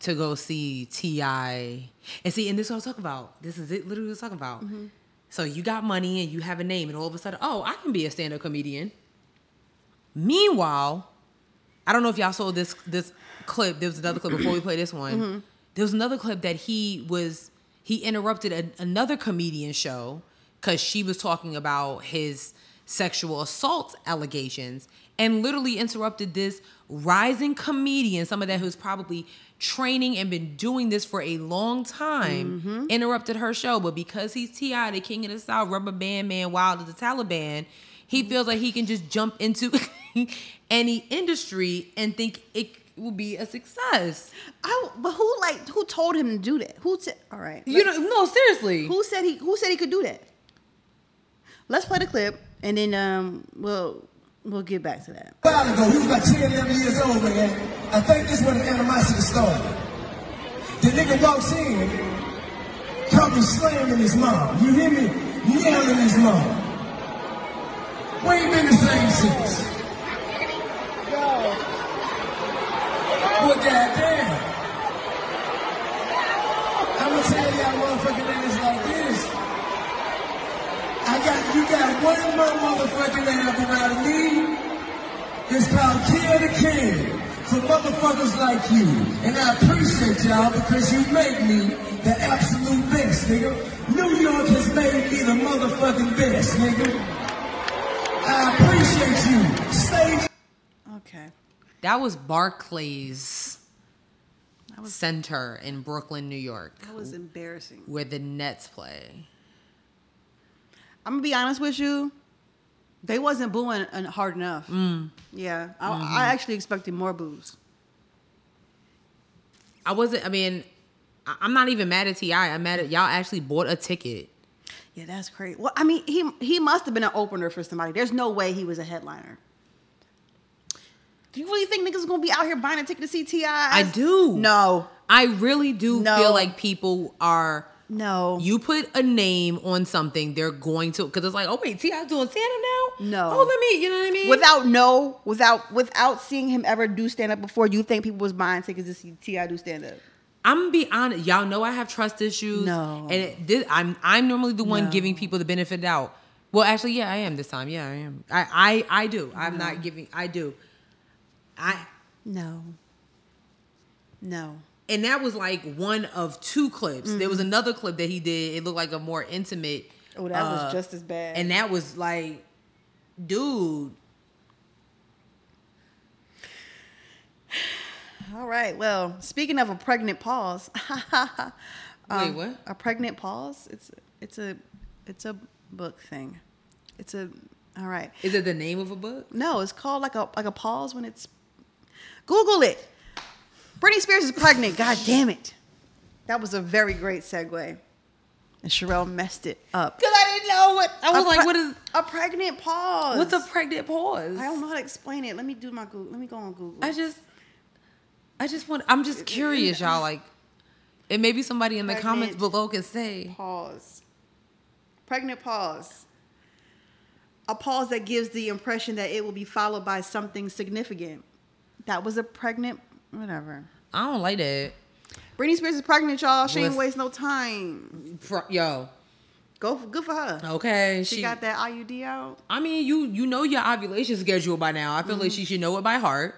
to go see Ti. And see, and this is what I'm talking about. This is it. Literally, what I'm talking about. Mm-hmm. So you got money and you have a name, and all of a sudden, oh, I can be a stand-up comedian. Meanwhile, I don't know if y'all saw this this clip. There was another clip before we play this one. Mm-hmm. There was another clip that he was he interrupted a, another comedian show because she was talking about his sexual assault allegations and literally interrupted this rising comedian, some of that who's probably training and been doing this for a long time, interrupted her show. But because he's T.I., the king of the South, rubber band man, wild as the Taliban, he feels like he can just jump into any industry and think it will be a success. I, but who like who told him to do that? Who said? All right. You know, no, seriously. Who said he? Who said he could do that? Let's play the clip, and then um, we'll we'll get back to that. A while ago, he was about 10, 11 years old, man. I think this where the animosity started. The nigga walks in, probably slamming his mom. You hear me? Yelling his mom. We ain't been the same since. Well, goddamn. I'ma tell y'all motherfucking niggas like this. I got, you got one more motherfucking album out of me. It's called Kill the King for motherfuckers like you. And I appreciate y'all because you make me the absolute best, nigga. New York has made me the motherfucking best, nigga. I appreciate you. Stay Okay. That was Barclays Center in Brooklyn, New York, That was embarrassing. where the Nets play. I'm gonna be honest with you. They wasn't booing hard enough. Mm. Yeah, I, Mm-hmm. I actually expected more boos. I wasn't. I mean, I- I'm not even mad at Ti. I'm mad at y'all. Actually bought a ticket. Yeah, that's crazy. Well, I mean, he he must have been an opener for somebody. There's no way he was a headliner. Do you really think niggas gonna be out here buying a ticket to see T.I.? I do. No, I really do No. feel like people are. no. You put a name on something, they're going to because it's like, oh wait, T.I.'s doing stand up now. No. Oh, let me. You know what I mean? without no, without without seeing him ever do stand up before, you think people was buying tickets to see T.I. do stand up? I'm gonna be honest. Y'all know I have trust issues. No. and it, this, I'm I'm normally the one No. giving people the benefit of the doubt. Well, actually, yeah, I am this time. Yeah, I am. I I, I do. I'm not giving. I do. I No. No. and that was like one of two clips. There was another clip that he did. It looked like a more intimate. Mm-hmm. Oh, that uh, was just as bad. And that was like, dude. All right. Well, speaking of a pregnant pause, Wait, um, what? A pregnant pause? It's it's a it's a book thing. It's a all right. Is it the name of a book? No, it's called like a like a pause when it's. Google it. Britney Spears is pregnant. God damn it. That was a very great segue. And Sherelle messed it up. Because I didn't know what. I was A like, pre- what is? a pregnant pause? What's a pregnant pause? I don't know how to explain it. Let me do my Google. Let me go on Google. I just, I just want. I'm just curious, y'all. Like, and maybe somebody in the comments below can say. pause. Pregnant pause. A pause that gives the impression that it will be followed by something significant. That was a pregnant, whatever. I don't like that. Britney Spears is pregnant, y'all. She ain't waste no time. Pro- Yo, Go, good for her. okay. She, She, got that IUD out. I mean, you you know your ovulation schedule by now. I feel like Mm-hmm. she should know it by heart.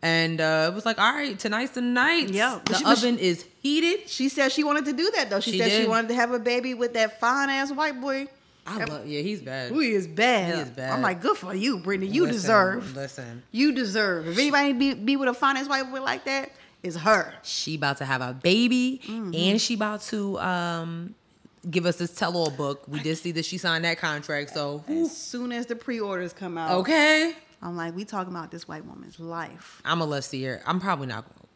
And uh, it was like, all right, tonight's the night. Yeah. the She- but she- oven is heated. She said she wanted to do that though. She, She said she wanted to have a baby with that fine ass white boy. I love. Yeah, he's bad. Who is bad. He is bad. I'm like, good for you, Brittany. You Listen, deserve. Listen, You deserve. If anybody be, be with a fine ass white boy like that, it's her. she about to have a baby, Mm-hmm. and she about to um give us this tell-all book. We did see that she signed that contract. So As soon as the pre-orders come out, okay, I'm like, we talking about this white woman's life. I'm gonna let's see her. I'm probably not going.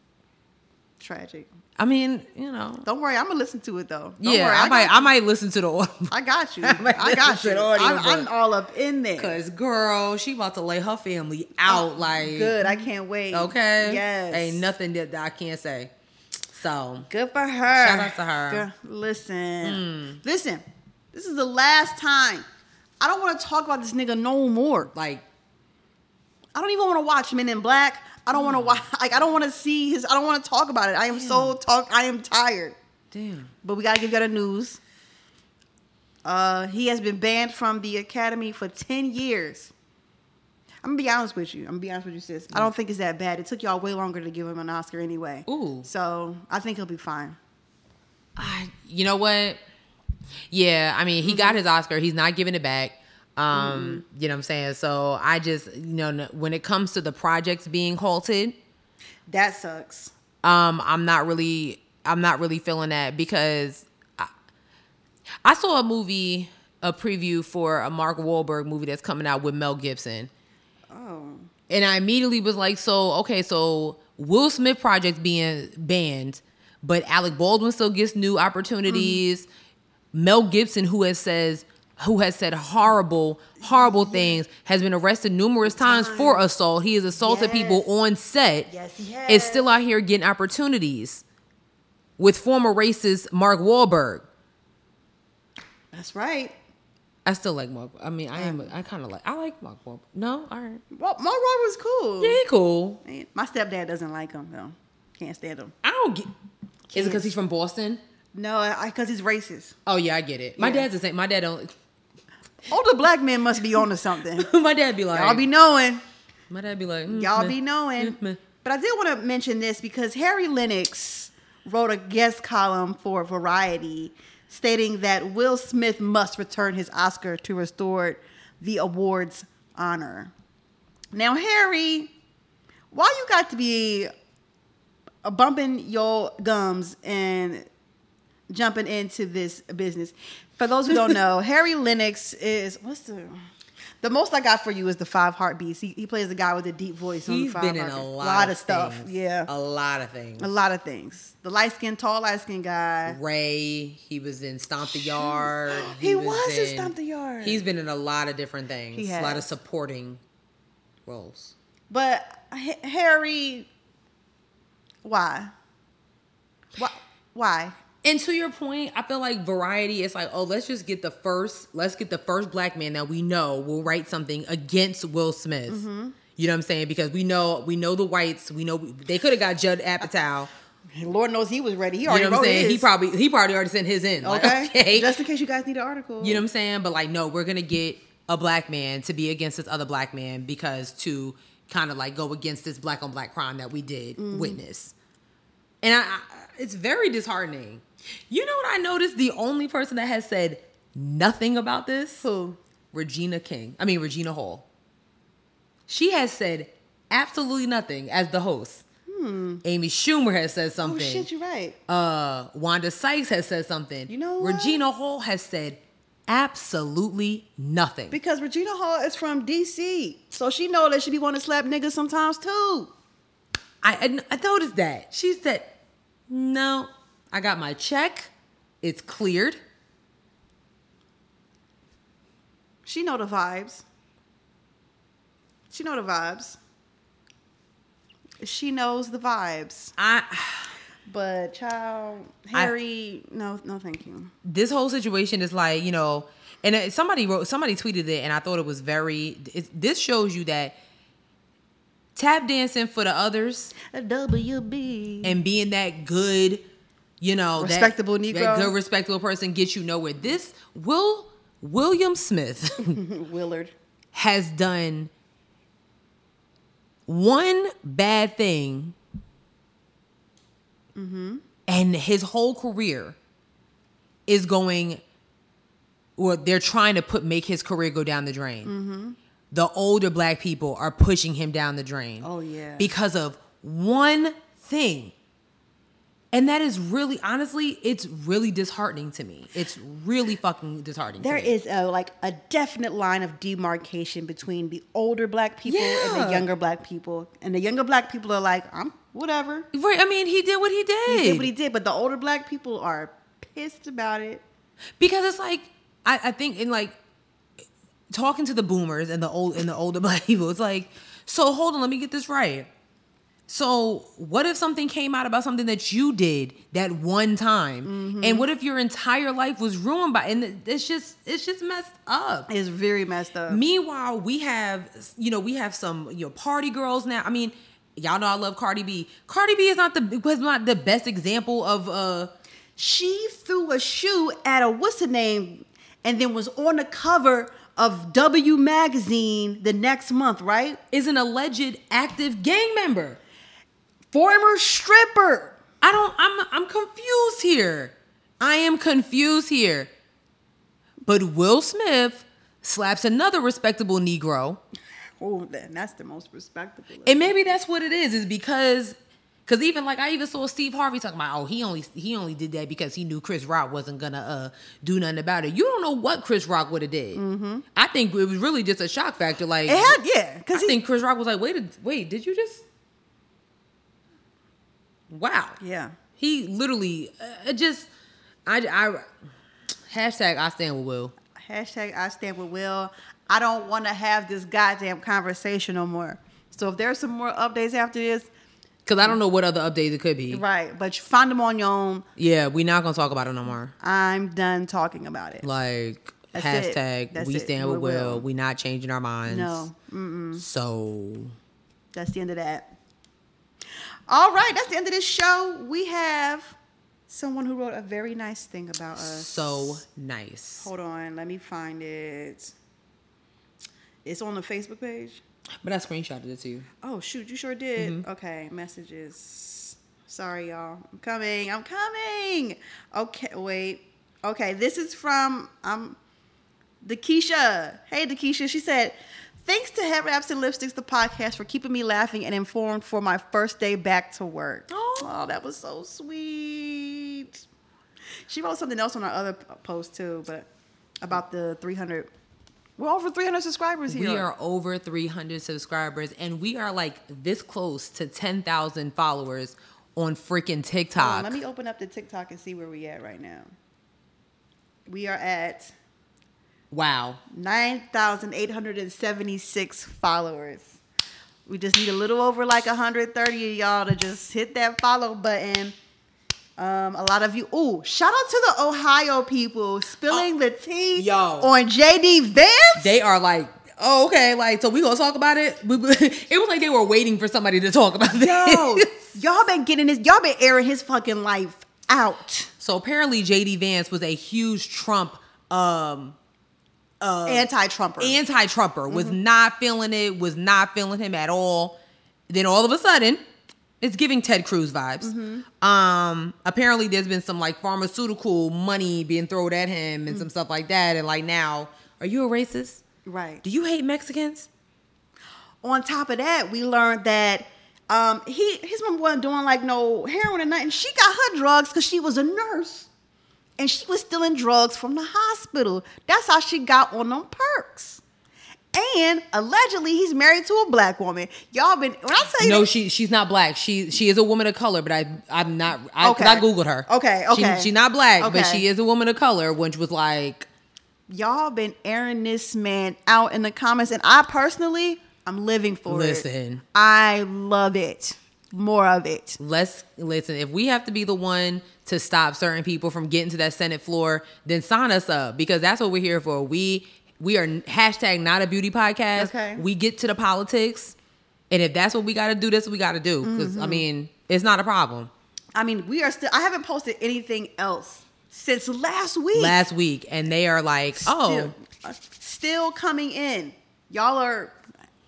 Tragic. I mean, you know. Don't worry, I'm gonna listen to it though. Don't yeah, worry, I, might. got I might listen to the audio. I got you. I I got you. I'm, I'm all up in there. Cause girl, she about to lay her family oh, out. like Oh, Good. I can't wait. Okay. Yes. Ain't nothing that, that I can't say. So Good for her. Shout out to her. Girl, listen. Hmm. Listen. This is the last time. I don't want to talk about this nigga no more. like, I don't even want to watch Men in Black. I don't want to watch. Like I don't want to see his. I don't want to talk about it. I am so talk. I am tired. damn. But we gotta give you the news. Uh, he has been banned from the academy for ten years. I'm gonna be honest with you. I'm gonna be honest with you, sis. I don't think it's that bad. It took y'all way longer to give him an Oscar anyway. Ooh. So I think he'll be fine. I, you know what? Yeah, I mean, he Mm-hmm. got his Oscar. He's not giving it back. Um, you know what I'm saying? So I just, you know, when it comes to the projects being halted, That sucks. um, I'm not really, I'm not really feeling that because I, I saw a movie, a preview for a Mark Wahlberg movie that's coming out with Mel Gibson. Oh. And I immediately was like, so okay, so Will Smith projects being banned, but Alec Baldwin still gets new opportunities. Mel Gibson, who has says who has said horrible, horrible things, has been arrested numerous times for assault. He has assaulted people on set. Yes, he has. Is still out here getting opportunities with former racist Mark Wahlberg. That's right. I still like Mark. I mean, I am. I kind of like. I like Mark Wahlberg. No, all right. Well, Mark Wahlberg's cool. Yeah, he cool. My stepdad doesn't like him though. Can't stand him. I don't get. Is it because he's from Boston? No, because he's racist. Oh yeah, I get it. My Yeah. dad's the same. My dad don't. Older black men must be onto something. my dad be like. Y'all mm, be mm, knowing. my dad be like. mm, Y'all meh. be knowing. meh. But I did want to mention this because Harry Lennix wrote a guest column for Variety stating that Will Smith must return his Oscar to restore the award's honor. Now, Harry, why you got to be bumping your gums and jumping into this business? For those who don't know, Harry Lennix is what's the The most I got for you is the five heartbeats. He, he plays the guy with the deep voice. on the He's five been in a Heartbeats. lot, of stuff. things. Yeah, a lot of things. a lot of things. The light skinned, tall, light skinned guy. Ray, he was in Stomp the Yard. He was in Stomp the Yard. He's been in a lot of different things. He has. A lot of supporting roles. But H- Harry, why? Why? Why? And to your point, I feel like variety is like, oh, let's just get the first, let's get the first black man that we know will write something against Will Smith. Mm-hmm. You know what I'm saying? Because we know we know the whites. We know they could have got Judd Apatow. Lord knows he was ready. He You know what I'm wrote saying? his. He probably he probably already sent his in. Like, okay. okay. Just in case you guys need an article. You know what I'm saying? But like, no, we're gonna get a black man to be against this other black man because to kind of like go against this black on black crime that we did Mm-hmm. witness. And I, I, it's very disheartening. You know what I noticed? The only person that has said nothing about this, Who? Regina King. I mean Regina Hall. She has said absolutely nothing as the host. Amy Schumer has said something. Oh something shit, you're right. uh Wanda Sykes has said something. You know what? Regina Hall has said absolutely nothing. Because Regina Hall is from DC, so she know that she be want to slap niggas sometimes too. I, I I noticed that. She said, "No, I got my check. It's cleared." She know the vibes. She know the vibes. She knows the vibes. I But child, I- Harry, no, no, thank you. this whole situation is like you know, and uh, somebody wrote, somebody tweeted it, and I thought it was very. It, this shows you that tap dancing for the others A WB. and being that good, you know, that- Respectable that, Negro. good respectable person gets you nowhere. This Will William Smith. Willard. has done one bad thing mm-hmm. and his whole career is going or they're trying to put make his career go down the drain mm-hmm. the older black people are pushing him down the drain Oh, yeah. because of one thing and that is really honestly it's really disheartening to me it's really fucking disheartening There to me. is a like a definite line of demarcation between the older black people and the younger black people. And the younger black people are like, I'm whatever. right i mean he did what he did He did what he did, but the older black people are pissed about it. because it's like I, I think in like talking to the boomers and the old and the older black people, it's like, so hold on, let me get this right. So what if something came out about something that you did that one time, Mm-hmm. and what if your entire life was ruined by? And it's just it's just messed up. It's very messed up. Meanwhile, we have you know we have some you know party girls now. I mean, y'all know I love Cardi B. Cardi B is not the was not the best example of uh she threw a shoe at a what's her name and then was on the cover of W magazine the next month, right? is an alleged active gang member. Former stripper. I don't I'm I'm confused here. I am confused here. But Will Smith slaps another respectable Negro. Oh, then that's the most respectable. And maybe that's what it is, is because cause even like I even saw Steve Harvey talking about, oh, he only he only did that because he knew Chris Rock wasn't gonna uh do nothing about it. You don't know what Chris Rock would have did. I think it was really just a shock factor. Like had, yeah, I because he, think Chris Rock was like, wait, a- wait, did you just? Wow. yeah. He literally uh, it just, I, I, hashtag I stand with Will. Hashtag I stand with Will. I don't want to have this goddamn conversation no more. So if there's some more updates after this, Cause I don't know what other updates it could be. right, but you find them on your own. Yeah, we're not gonna talk about it no more. I'm done talking about it. Like That's hashtag That's we it. stand with will. Will. We not changing our minds. No, So that's the end of that. All right, that's the end of this show. We have someone who wrote a very nice thing about us. so nice. Hold on, let me find it. It's on the Facebook page. But I screenshotted it to you. Oh shoot, you sure did. Mm-hmm. Okay, messages. Sorry, y'all. I'm coming. I'm coming. Okay, wait. Okay, this is from um Dakisha. Hey Dakisha. She said, Thanks to Head Wraps and Lipsticks, the podcast, for keeping me laughing and informed for my first day back to work. Oh, that was so sweet. She wrote something else on our other post too, but about the 300 We're over 300 subscribers here. We are over 300 subscribers, and we are like this close to 10,000 followers on freaking TikTok. on, let me open up the TikTok and see where we at right now. We are at wow. 9,876 followers. We just need a little over like 130 of y'all to just hit that follow button. Um, a lot of you. Ooh, shout out to the Ohio people spilling the tea yo. on JD Vance. They are like, oh, okay, like, so we gonna talk about it? It was like they were waiting for somebody to talk about this. Yo, y'all been getting this. Y'all been airing his fucking life out. So apparently, JD Vance was a huge Trump um, Anti-Trumper. anti-Trumper. Was Mm-hmm. not feeling it. Was not feeling him at all. Then all of a sudden, it's giving Ted Cruz vibes. Mm-hmm. Um, apparently, there's been some like pharmaceutical money being thrown at him Mm. and some stuff like that. And like now, are you a racist? right. Do you hate Mexicans? on top of that, we learned that um, he his mom wasn't doing like no heroin or nothing. She got her drugs because she was a nurse, and she was stealing drugs from the hospital. That's how she got on them perks. And allegedly, he's married to a black woman. Y'all been when I tell you No, that- she she's not black. She she is a woman of color, but I I'm not. I, Okay. I googled her. Okay, okay. She, she's not black, but she is a woman of color, which was like y'all been airing this man out in the comments, and I personally, I'm living for it. Listen. I love it. More of it. let's listen. If we have to be the one to stop certain people from getting to that Senate floor, then sign us up because that's what we're here for. We we are hashtag not a beauty podcast. Okay. We get to the politics, and if that's what we got to do, that's what we got to do. Because Mm-hmm. I mean, it's not a problem. I mean, we are still. I haven't posted anything else since last week. Last week, and they are like, oh, still, uh, still coming in. Y'all are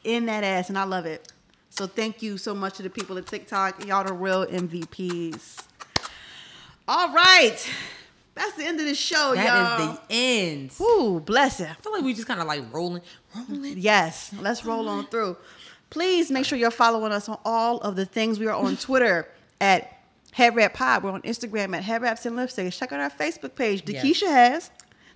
in that ass, and I love it. So thank you so much to the people at TikTok. Y'all the real MVPs. All right, that's the end of the show, that y'all. That is the end. Ooh, bless it. I feel like we just kind of like rolling, rolling. Yes, let's roll on through. Please make sure you're following us on all of the things. We are on Twitter at Head Wrap Pod. We're on Instagram at Head Wraps and Lipstick. Check out our Facebook page. Yes. Dakisha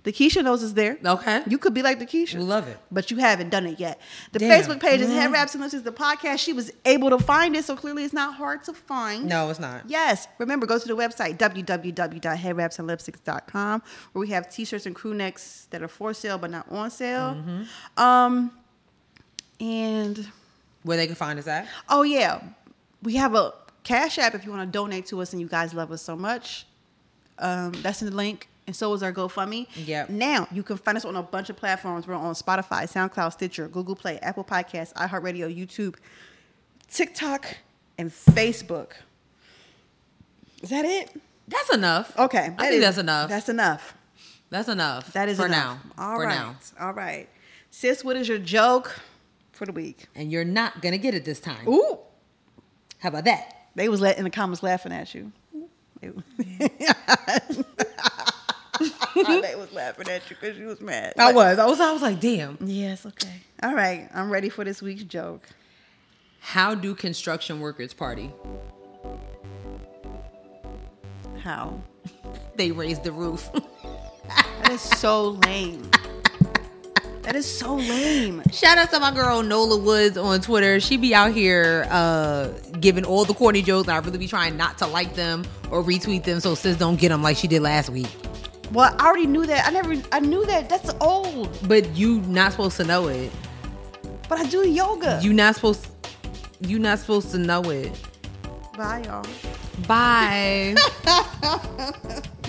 has. Dakisha knows it's there. Okay. You could be like Dakisha. We love it. But you haven't done it yet. The Damn. Facebook page is Head Wraps and Lipsticks, the podcast. She was able to find it, so clearly it's not hard to find. No, it's not. Yes. Remember, go to the website, www.headwrapsandlipsticks.com, where we have t-shirts and crew necks that are for sale but not on sale. Mm-hmm. Um, and, Where they can find us at? oh, yeah, we have a Cash App if you want to donate to us and you guys love us so much. Um, that's in the link. And so is our GoFundMe. Yeah. Now you can find us on a bunch of platforms. We're on Spotify, SoundCloud, Stitcher, Google Play, Apple Podcasts, iHeartRadio, YouTube, TikTok, and Facebook. Is that it? That's enough. Okay. I think is- that's enough. That's enough. That's enough. That is for enough. now. All for right. now. All right. Sis, what is your joke for the week? And you're not gonna get it this time. Ooh. How about that? They was la- in the comments laughing at you. They was laughing at you because you was mad. I But- was. I was. I was like, damn. Yes, okay. All right. I'm ready for this week's joke. How do construction workers party? How? They raise the roof. That is so lame. That is so lame. Shout out to my girl Nola Woods on Twitter. She be out here uh, giving all the corny jokes. And I really be trying not to like them or retweet them so sis don't get them like she did last week. Well, I already knew that. I never, I knew that. That's old. But you not supposed to know it. But I do yoga. You not supposed. You not supposed to know it. Bye, y'all. Bye.